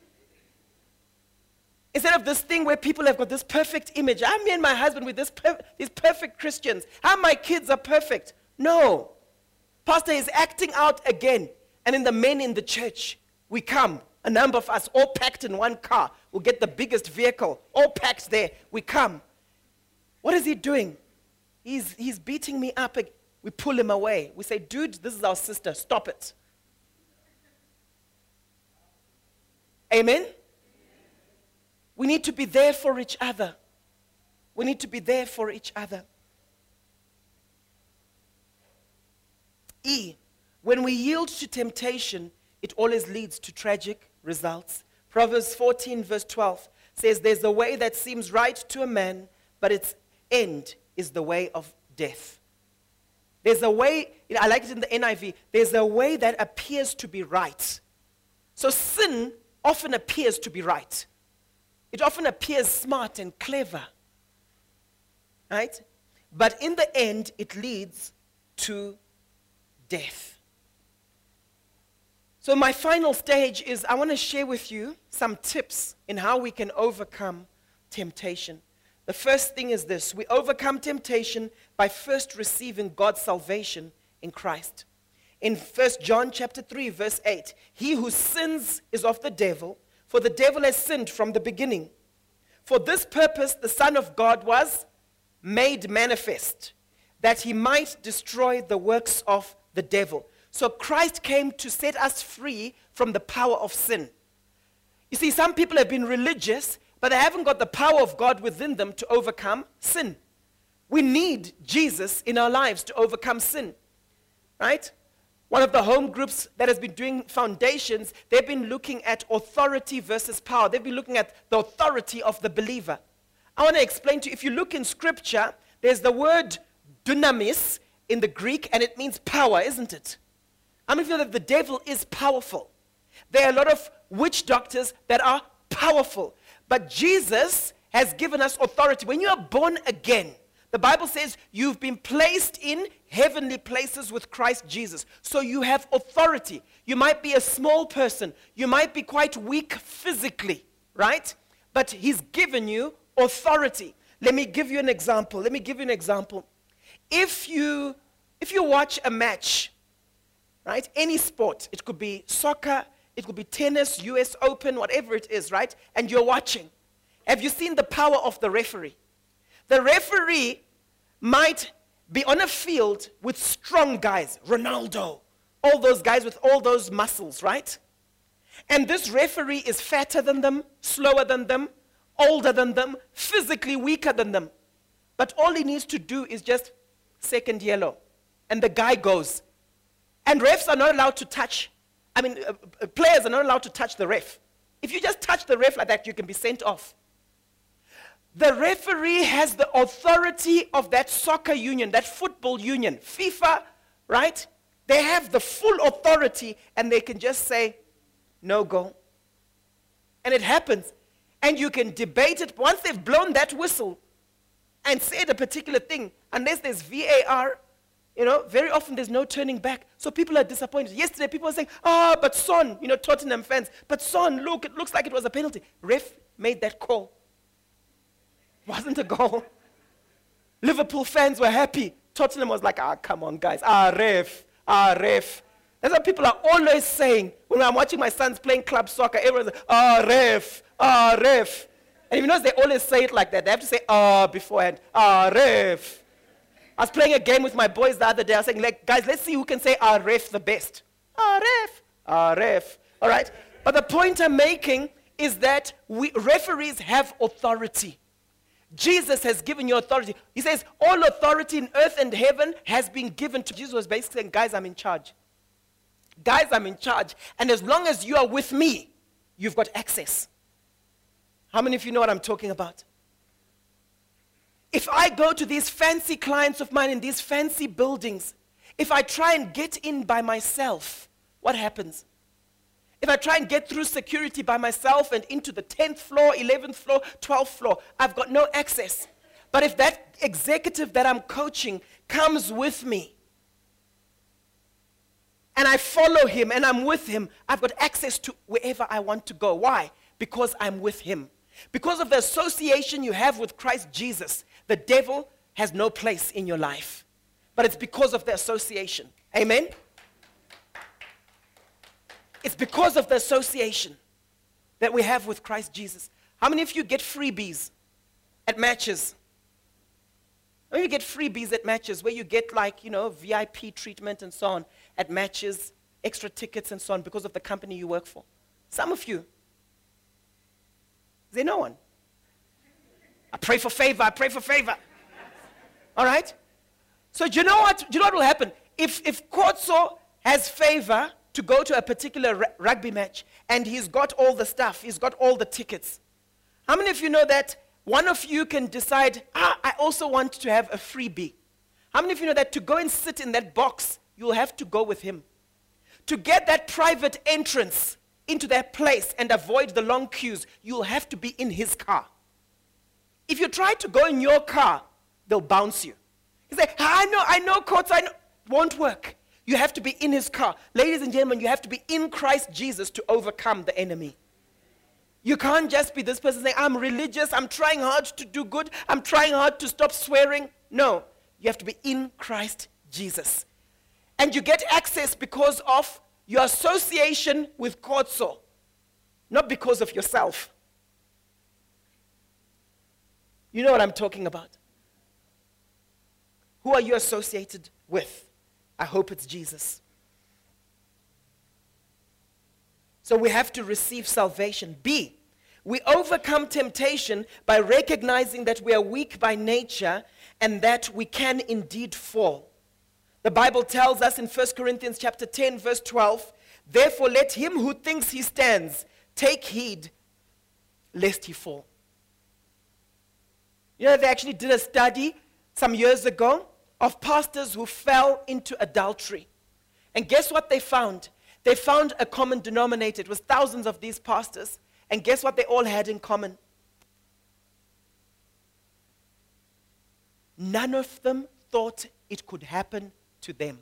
Instead of this thing where people have got this perfect image, I'm me and my husband with this per- these perfect Christians. How my kids are perfect. No. Pastor is acting out again. And in the men in the church, we come, a number of us, all packed in one car. We'll get the biggest vehicle, all packed there. We come. What is he doing? He's, he's beating me up. We pull him away. We say, dude, this is our sister. Stop it. Amen? We need to be there for each other. We need to be there for each other. E, when we yield to temptation, it always leads to tragic results. Proverbs 14, verse 12 says, There's a way that seems right to a man, but its end is the way of death. There's a way, I like it in the NIV, there's a way that appears to be right. So sin often appears to be right. It often appears smart and clever. Right? But in the end, it leads to death. So, my final stage is I want to share with you some tips in how we can overcome temptation. The first thing is this we overcome temptation by first receiving God's salvation in Christ. In 1 John chapter 3 verse 8, he who sins is of the devil, for the devil has sinned from the beginning. For this purpose the son of God was made manifest that he might destroy the works of the devil. So Christ came to set us free from the power of sin. You see, some people have been religious, but they haven't got the power of God within them to overcome sin. We need Jesus in our lives to overcome sin. Right? One of the home groups that has been doing foundations, they've been looking at authority versus power. They've been looking at the authority of the believer. I want to explain to you if you look in scripture, there's the word dunamis in the Greek, and it means power, isn't it? Many of you know that the devil is powerful? There are a lot of witch doctors that are powerful. But Jesus has given us authority. When you are born again, the Bible says you've been placed in heavenly places with Christ Jesus. So you have authority. You might be a small person, you might be quite weak physically, right? But He's given you authority. Let me give you an example. Let me give you an example. If you if you watch a match, right? Any sport, it could be soccer, it could be tennis, US Open, whatever it is, right? And you're watching. Have you seen the power of the referee? The referee might be on a field with strong guys, Ronaldo, all those guys with all those muscles, right? And this referee is fatter than them, slower than them, older than them, physically weaker than them. But all he needs to do is just second yellow. And the guy goes. And refs are not allowed to touch, I mean, uh, uh, players are not allowed to touch the ref. If you just touch the ref like that, you can be sent off. The referee has the authority of that soccer union, that football union, FIFA, right? They have the full authority and they can just say, no go. And it happens. And you can debate it. Once they've blown that whistle and said a particular thing, unless there's VAR, you know, very often there's no turning back. So people are disappointed. Yesterday, people were saying, ah, oh, but Son, you know, Tottenham fans, but Son, look, it looks like it was a penalty. Ref made that call. Wasn't a goal. Liverpool fans were happy. Tottenham was like, ah, come on, guys. Ah, ref. Ah, ref. That's what people are always saying. When I'm watching my sons playing club soccer, everyone's like, ah, ref. Ah, ref. And you know they always say it like that. They have to say, ah, beforehand. Ah, ref. I was playing a game with my boys the other day. I was saying, like, guys, let's see who can say ah, ref the best. Ah, ref. Ref. All right? But the point I'm making is that we, referees have authority. Jesus has given you authority. He says, All authority in earth and heaven has been given to Jesus. was basically saying, Guys, I'm in charge. Guys, I'm in charge. And as long as you are with me, you've got access. How many of you know what I'm talking about? If I go to these fancy clients of mine in these fancy buildings, if I try and get in by myself, what happens? If I try and get through security by myself and into the 10th floor, 11th floor, 12th floor, I've got no access. But if that executive that I'm coaching comes with me and I follow him and I'm with him, I've got access to wherever I want to go. Why? Because I'm with him. Because of the association you have with Christ Jesus, the devil has no place in your life. But it's because of the association. Amen? It's because of the association that we have with Christ Jesus. How many of you get freebies at matches? How many of you get freebies at matches where you get like, you know, VIP treatment and so on at matches, extra tickets and so on because of the company you work for? Some of you. Is there no one? I pray for favor, I pray for favor. All right? So do you know what? Do you know what will happen? If if Kotso has favor, to go to a particular rugby match and he's got all the stuff, he's got all the tickets. How many of you know that one of you can decide, ah, I also want to have a freebie? How many of you know that to go and sit in that box, you'll have to go with him? To get that private entrance into that place and avoid the long queues, you'll have to be in his car. If you try to go in your car, they'll bounce you. You say, I know, I know, coach, I know. Won't work. You have to be in his car. Ladies and gentlemen, you have to be in Christ Jesus to overcome the enemy. You can't just be this person saying, I'm religious, I'm trying hard to do good, I'm trying hard to stop swearing. No, you have to be in Christ Jesus. And you get access because of your association with Kotso, not because of yourself. You know what I'm talking about. Who are you associated with? I hope it's Jesus. So we have to receive salvation. B, we overcome temptation by recognizing that we are weak by nature and that we can indeed fall. The Bible tells us in 1 Corinthians chapter 10 verse 12, therefore let him who thinks he stands take heed lest he fall. You know, they actually did a study some years ago of pastors who fell into adultery. And guess what they found? They found a common denominator. It was thousands of these pastors. And guess what they all had in common? None of them thought it could happen to them.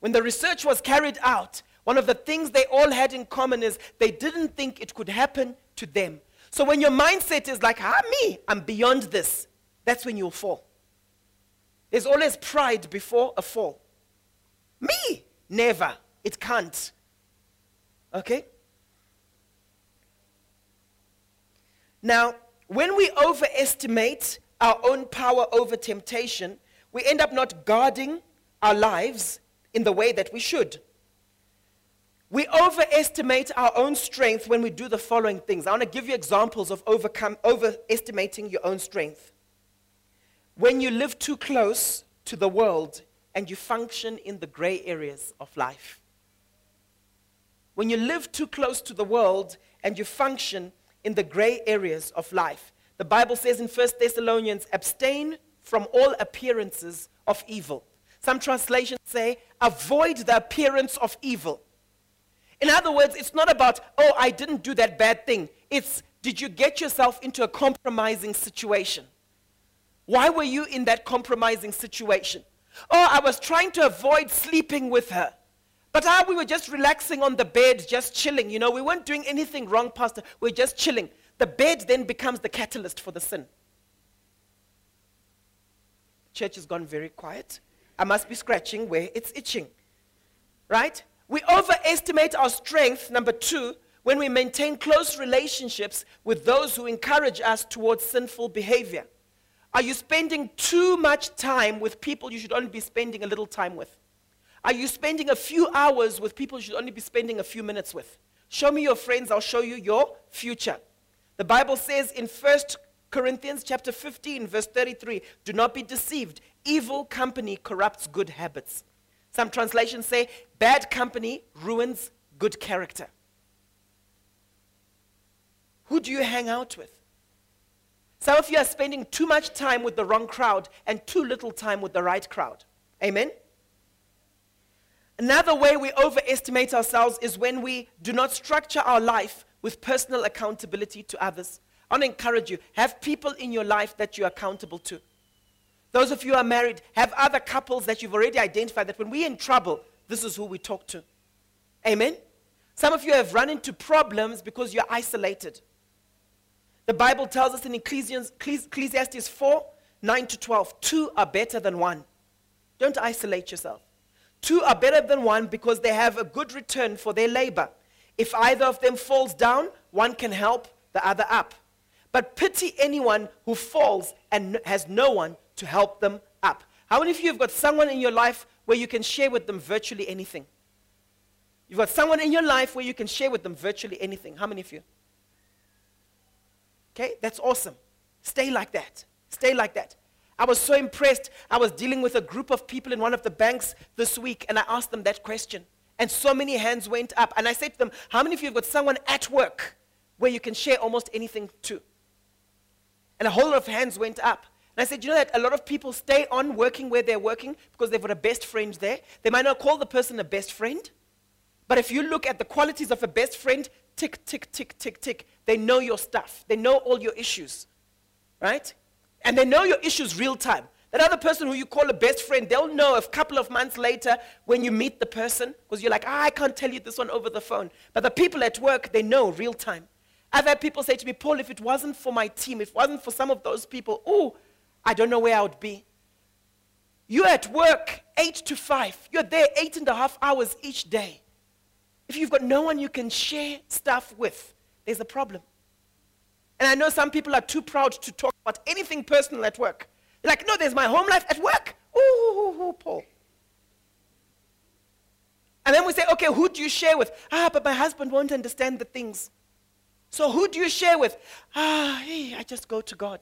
When the research was carried out, one of the things they all had in common is they didn't think it could happen to them. So when your mindset is like, ah, me, I'm beyond this, that's when you'll fall. There's always pride before a fall. Me, never. It can't. Okay? Now, when we overestimate our own power over temptation, we end up not guarding our lives in the way that we should. We overestimate our own strength when we do the following things. I want to give you examples of overcome, overestimating your own strength. When you live too close to the world and you function in the gray areas of life when you live too close to the world and you function in the gray areas of life. The Bible says in 1 Thessalonians, abstain from all appearances of evil. Some translations say, avoid the appearance of evil. In other words, it's not about, oh, I didn't do that bad thing. It's, did you get yourself into a compromising situation? Why were you in that compromising situation? Oh, I was trying to avoid sleeping with her. But how we were just relaxing on the bed, just chilling. You know, we weren't doing anything wrong, Pastor. We we're just chilling. The bed then becomes the catalyst for the sin. Church has gone very quiet. I must be scratching where it's itching. Right? We overestimate our strength, number two, when we maintain close relationships with those who encourage us towards sinful behavior. Are you spending too much time with people you should only be spending a little time with? Are you spending a few hours with people you should only be spending a few minutes with? Show me your friends, I'll show you your future. The Bible says in 1 Corinthians chapter 15 verse 33, do not be deceived. Evil company corrupts good habits. Some translations say bad company ruins good character. Who do you hang out with? Some of you are spending too much time with the wrong crowd and too little time with the right crowd. Amen? Another way we overestimate ourselves is when we do not structure our life with personal accountability to others. I want to encourage you have people in your life that you're accountable to. Those of you who are married, have other couples that you've already identified that when we're in trouble, this is who we talk to. Amen? Some of you have run into problems because you're isolated. The Bible tells us in Ecclesiastes 4 9 to 12, two are better than one. Don't isolate yourself. Two are better than one because they have a good return for their labor. If either of them falls down, one can help the other up. But pity anyone who falls and has no one to help them up. How many of you have got someone in your life where you can share with them virtually anything? You've got someone in your life where you can share with them virtually anything. How many of you? Okay, that's awesome. Stay like that. Stay like that. I was so impressed. I was dealing with a group of people in one of the banks this week, and I asked them that question. And so many hands went up. And I said to them, How many of you have got someone at work where you can share almost anything to? And a whole lot of hands went up. And I said, You know that a lot of people stay on working where they're working because they've got a best friend there. They might not call the person a best friend, but if you look at the qualities of a best friend, tick, tick, tick, tick, tick, they know your stuff, they know all your issues, right? and they know your issues real time. That other person who you call a best friend, they'll know a couple of months later when you meet the person, because you're like, ah, I can't tell you this one over the phone. But the people at work, they know real time. I've had people say to me, Paul, if it wasn't for my team, if it wasn't for some of those people, oh, I don't know where I would be. You're at work eight to five. You're there eight and a half hours each day. If you've got no one you can share stuff with, there's a problem. And I know some people are too proud to talk about anything personal at work. Like, no, there's my home life at work. Ooh, Paul. And then we say, okay, who do you share with? Ah, but my husband won't understand the things. So who do you share with? Ah, hey, I just go to God.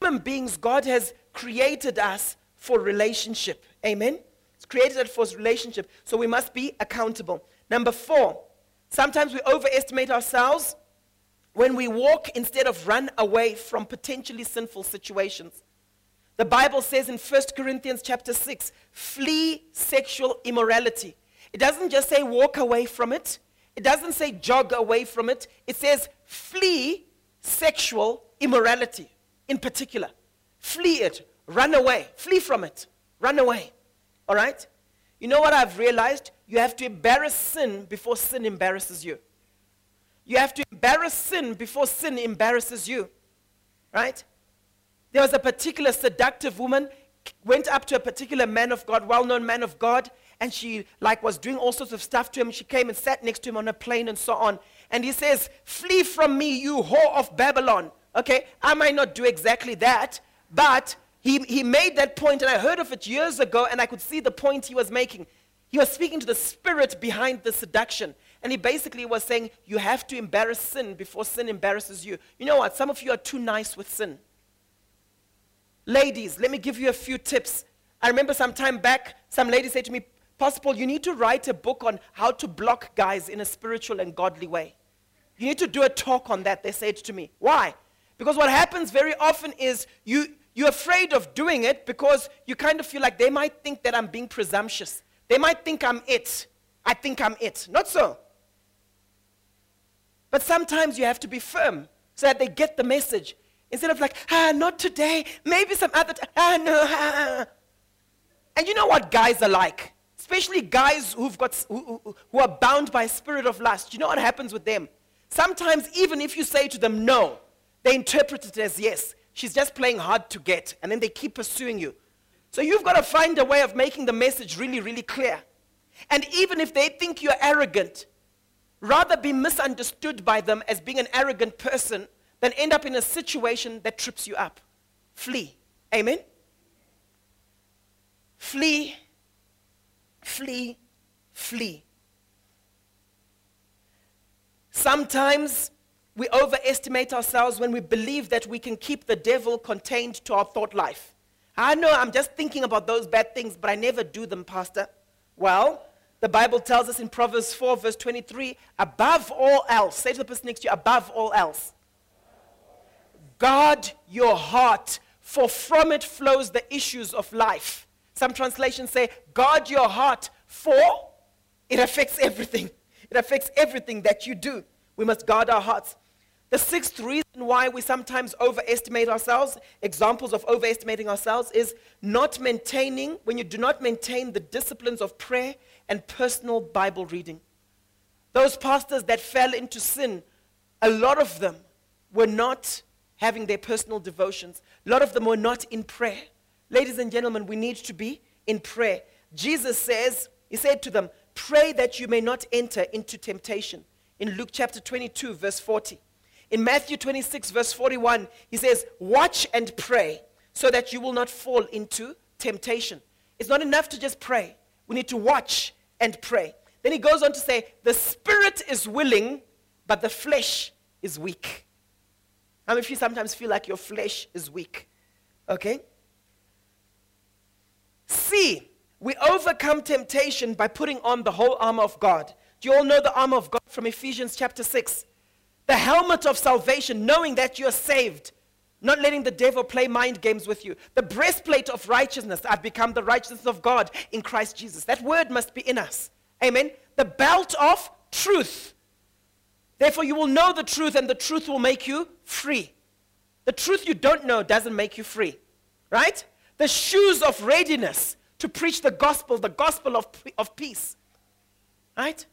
Human beings, God has created us for relationship. Amen? It's created us for relationship. So we must be accountable. Number four, sometimes we overestimate ourselves when we walk instead of run away from potentially sinful situations. The Bible says in 1 Corinthians chapter 6, flee sexual immorality. It doesn't just say walk away from it. It doesn't say jog away from it. It says flee sexual immorality in particular. Flee it. Run away. Flee from it. Run away. All right? You know what I've realized? You have to embarrass sin before sin embarrasses you. You have to embarrass sin before sin embarrasses you. Right? There was a particular seductive woman went up to a particular man of God, well-known man of God, and she like was doing all sorts of stuff to him. She came and sat next to him on a plane and so on. And he says, "Flee from me, you whore of Babylon." Okay, I might not do exactly that, but he, he made that point, and I heard of it years ago, and I could see the point he was making. He was speaking to the spirit behind the seduction. And he basically was saying, You have to embarrass sin before sin embarrasses you. You know what? Some of you are too nice with sin. Ladies, let me give you a few tips. I remember some time back, some lady said to me, Possible, you need to write a book on how to block guys in a spiritual and godly way. You need to do a talk on that, they said to me. Why? Because what happens very often is you, you're afraid of doing it because you kind of feel like they might think that I'm being presumptuous. They might think I'm it. I think I'm it. Not so. But sometimes you have to be firm so that they get the message. Instead of like, ah, not today, maybe some other time, ah, no, ah. And you know what guys are like? Especially guys who've got, who, who are bound by spirit of lust. You know what happens with them? Sometimes even if you say to them no, they interpret it as yes. She's just playing hard to get. And then they keep pursuing you. So you've got to find a way of making the message really, really clear. And even if they think you're arrogant, rather be misunderstood by them as being an arrogant person than end up in a situation that trips you up. Flee. Amen? Flee, flee, flee. Sometimes we overestimate ourselves when we believe that we can keep the devil contained to our thought life. I know I'm just thinking about those bad things, but I never do them, Pastor. Well, the Bible tells us in Proverbs 4, verse 23, above all else, say to the person next to you, above all else, guard your heart, for from it flows the issues of life. Some translations say, guard your heart, for it affects everything. It affects everything that you do. We must guard our hearts. The sixth reason why we sometimes overestimate ourselves, examples of overestimating ourselves, is not maintaining, when you do not maintain the disciplines of prayer and personal Bible reading. Those pastors that fell into sin, a lot of them were not having their personal devotions. A lot of them were not in prayer. Ladies and gentlemen, we need to be in prayer. Jesus says, He said to them, Pray that you may not enter into temptation. In Luke chapter 22, verse 40. In Matthew 26, verse 41, He says, Watch and pray so that you will not fall into temptation. It's not enough to just pray. We need to watch and pray. Then he goes on to say, The spirit is willing, but the flesh is weak. How many of you sometimes feel like your flesh is weak? Okay? See, we overcome temptation by putting on the whole armor of God. Do you all know the armor of God from Ephesians chapter 6? The helmet of salvation, knowing that you're saved, not letting the devil play mind games with you. The breastplate of righteousness, I've become the righteousness of God in Christ Jesus. That word must be in us. Amen. The belt of truth. Therefore, you will know the truth, and the truth will make you free. The truth you don't know doesn't make you free, right? The shoes of readiness to preach the gospel, the gospel of, of peace, right?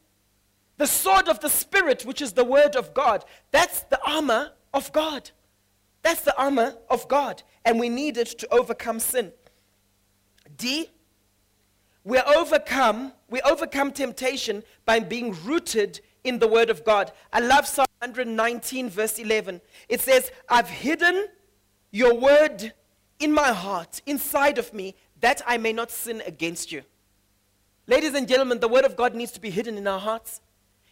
The sword of the Spirit, which is the word of God. That's the armor of God. That's the armor of God. And we need it to overcome sin. D, we overcome, we overcome temptation by being rooted in the word of God. I love Psalm 119, verse 11. It says, I've hidden your word in my heart, inside of me, that I may not sin against you. Ladies and gentlemen, the word of God needs to be hidden in our hearts.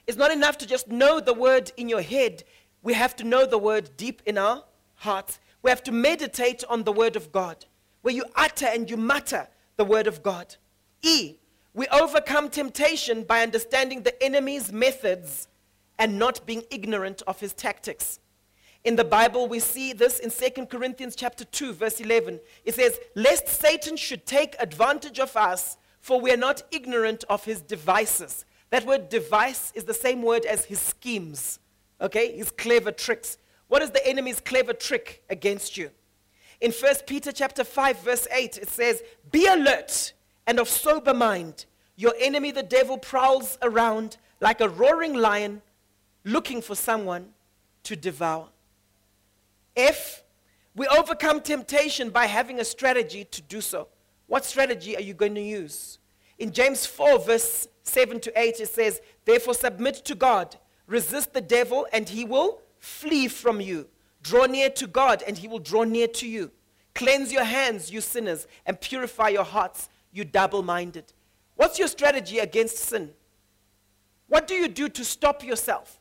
It's not enough to just know the word in your head. We have to know the word deep in our hearts. We have to meditate on the word of God, where you utter and you mutter the word of God. E, we overcome temptation by understanding the enemy's methods and not being ignorant of his tactics. In the Bible, we see this in 2 Corinthians chapter 2, verse 11. It says, Lest Satan should take advantage of us, for we are not ignorant of his devices. That word device is the same word as his schemes, okay? His clever tricks. What is the enemy's clever trick against you? In 1 Peter chapter 5 verse 8 it says, "Be alert and of sober mind. Your enemy the devil prowls around like a roaring lion looking for someone to devour." If we overcome temptation by having a strategy to do so. What strategy are you going to use? In James 4 verse 7 to 8 it says, "Therefore submit to God, resist the devil and he will flee from you." Draw near to God, and he will draw near to you. Cleanse your hands, you sinners, and purify your hearts, you double minded. What's your strategy against sin? What do you do to stop yourself?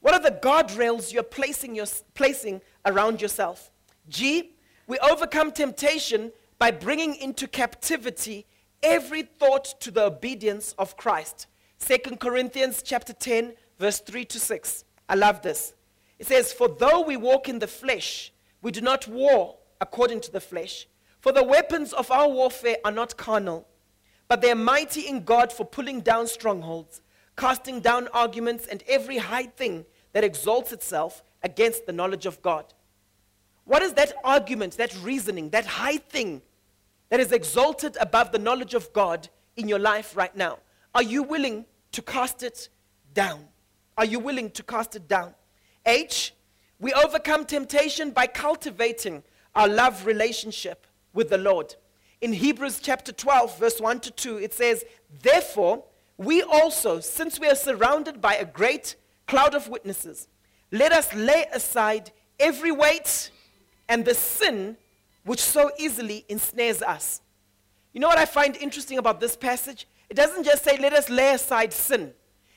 What are the guardrails you're placing, your, placing around yourself? G, we overcome temptation by bringing into captivity every thought to the obedience of Christ. 2 Corinthians chapter 10 verse 3 to 6. I love this. It says, For though we walk in the flesh, we do not war according to the flesh. For the weapons of our warfare are not carnal, but they are mighty in God for pulling down strongholds, casting down arguments and every high thing that exalts itself against the knowledge of God. What is that argument, that reasoning, that high thing that is exalted above the knowledge of God in your life right now? Are you willing to cast it down? Are you willing to cast it down? H, we overcome temptation by cultivating our love relationship with the Lord. In Hebrews chapter 12, verse 1 to 2, it says, Therefore, we also, since we are surrounded by a great cloud of witnesses, let us lay aside every weight and the sin which so easily ensnares us. You know what I find interesting about this passage? It doesn't just say, let us lay aside sin.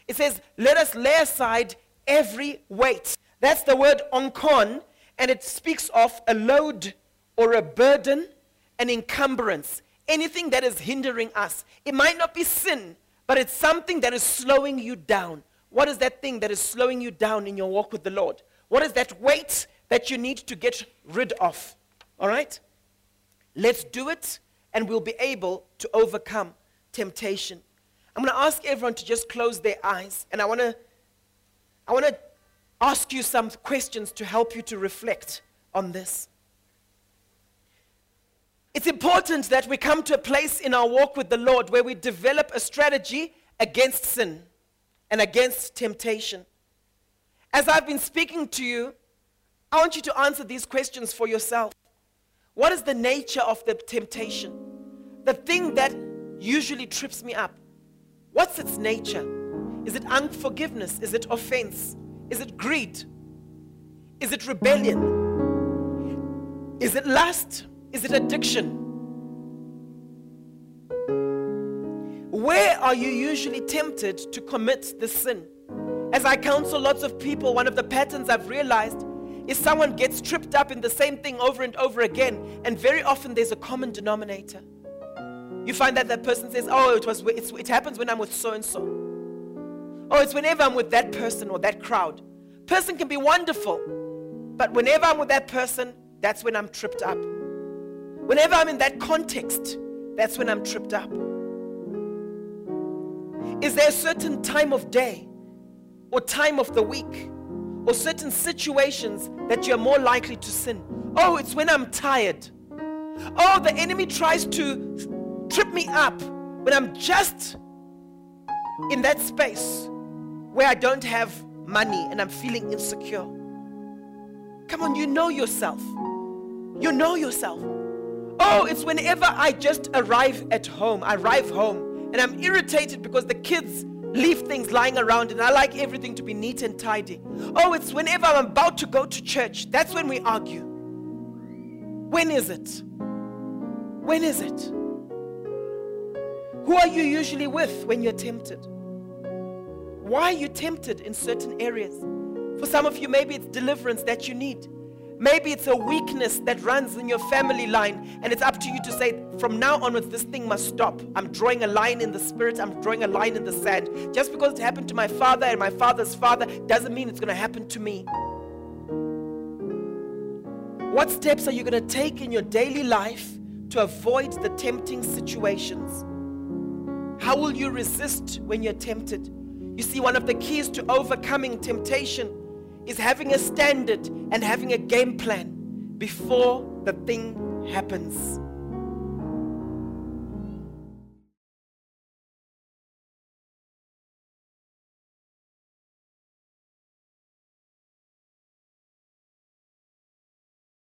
It says, let us lay aside every weight. That's the word onkon, and it speaks of a load or a burden, an encumbrance, anything that is hindering us. It might not be sin, but it's something that is slowing you down. What is that thing that is slowing you down in your walk with the Lord? What is that weight that you need to get rid of? All right? Let's do it, and we'll be able to overcome temptation. I'm going to ask everyone to just close their eyes, and I want to I want to ask you some questions to help you to reflect on this. It's important that we come to a place in our walk with the Lord where we develop a strategy against sin and against temptation. As I've been speaking to you, I want you to answer these questions for yourself. What is the nature of the temptation? The thing that usually trips me up. What's its nature? Is it unforgiveness? Is it offense? Is it greed? Is it rebellion? Is it lust? Is it addiction? Where are you usually tempted to commit the sin? As I counsel lots of people, one of the patterns I've realized is someone gets tripped up in the same thing over and over again, and very often there's a common denominator. You find that that person says, "Oh, it was it happens when I'm with so and so." Oh, it's whenever I'm with that person or that crowd. Person can be wonderful, but whenever I'm with that person, that's when I'm tripped up. Whenever I'm in that context, that's when I'm tripped up. Is there a certain time of day or time of the week or certain situations that you're more likely to sin? Oh, it's when I'm tired. Oh, the enemy tries to trip me up when I'm just in that space where I don't have money and I'm feeling insecure. Come on, you know yourself. You know yourself. Oh, it's whenever I just arrive at home, I arrive home, and I'm irritated because the kids leave things lying around and I like everything to be neat and tidy. Oh, it's whenever I'm about to go to church. That's when we argue. When is it? When is it? Who are you usually with when you're tempted? Why are you tempted in certain areas? For some of you, maybe it's deliverance that you need. Maybe it's a weakness that runs in your family line, and it's up to you to say, from now onwards, this thing must stop. I'm drawing a line in the spirit, I'm drawing a line in the sand. Just because it happened to my father and my father's father doesn't mean it's going to happen to me. What steps are you going to take in your daily life to avoid the tempting situations? How will you resist when you're tempted? You see, one of the keys to overcoming temptation is having a standard and having a game plan before the thing happens.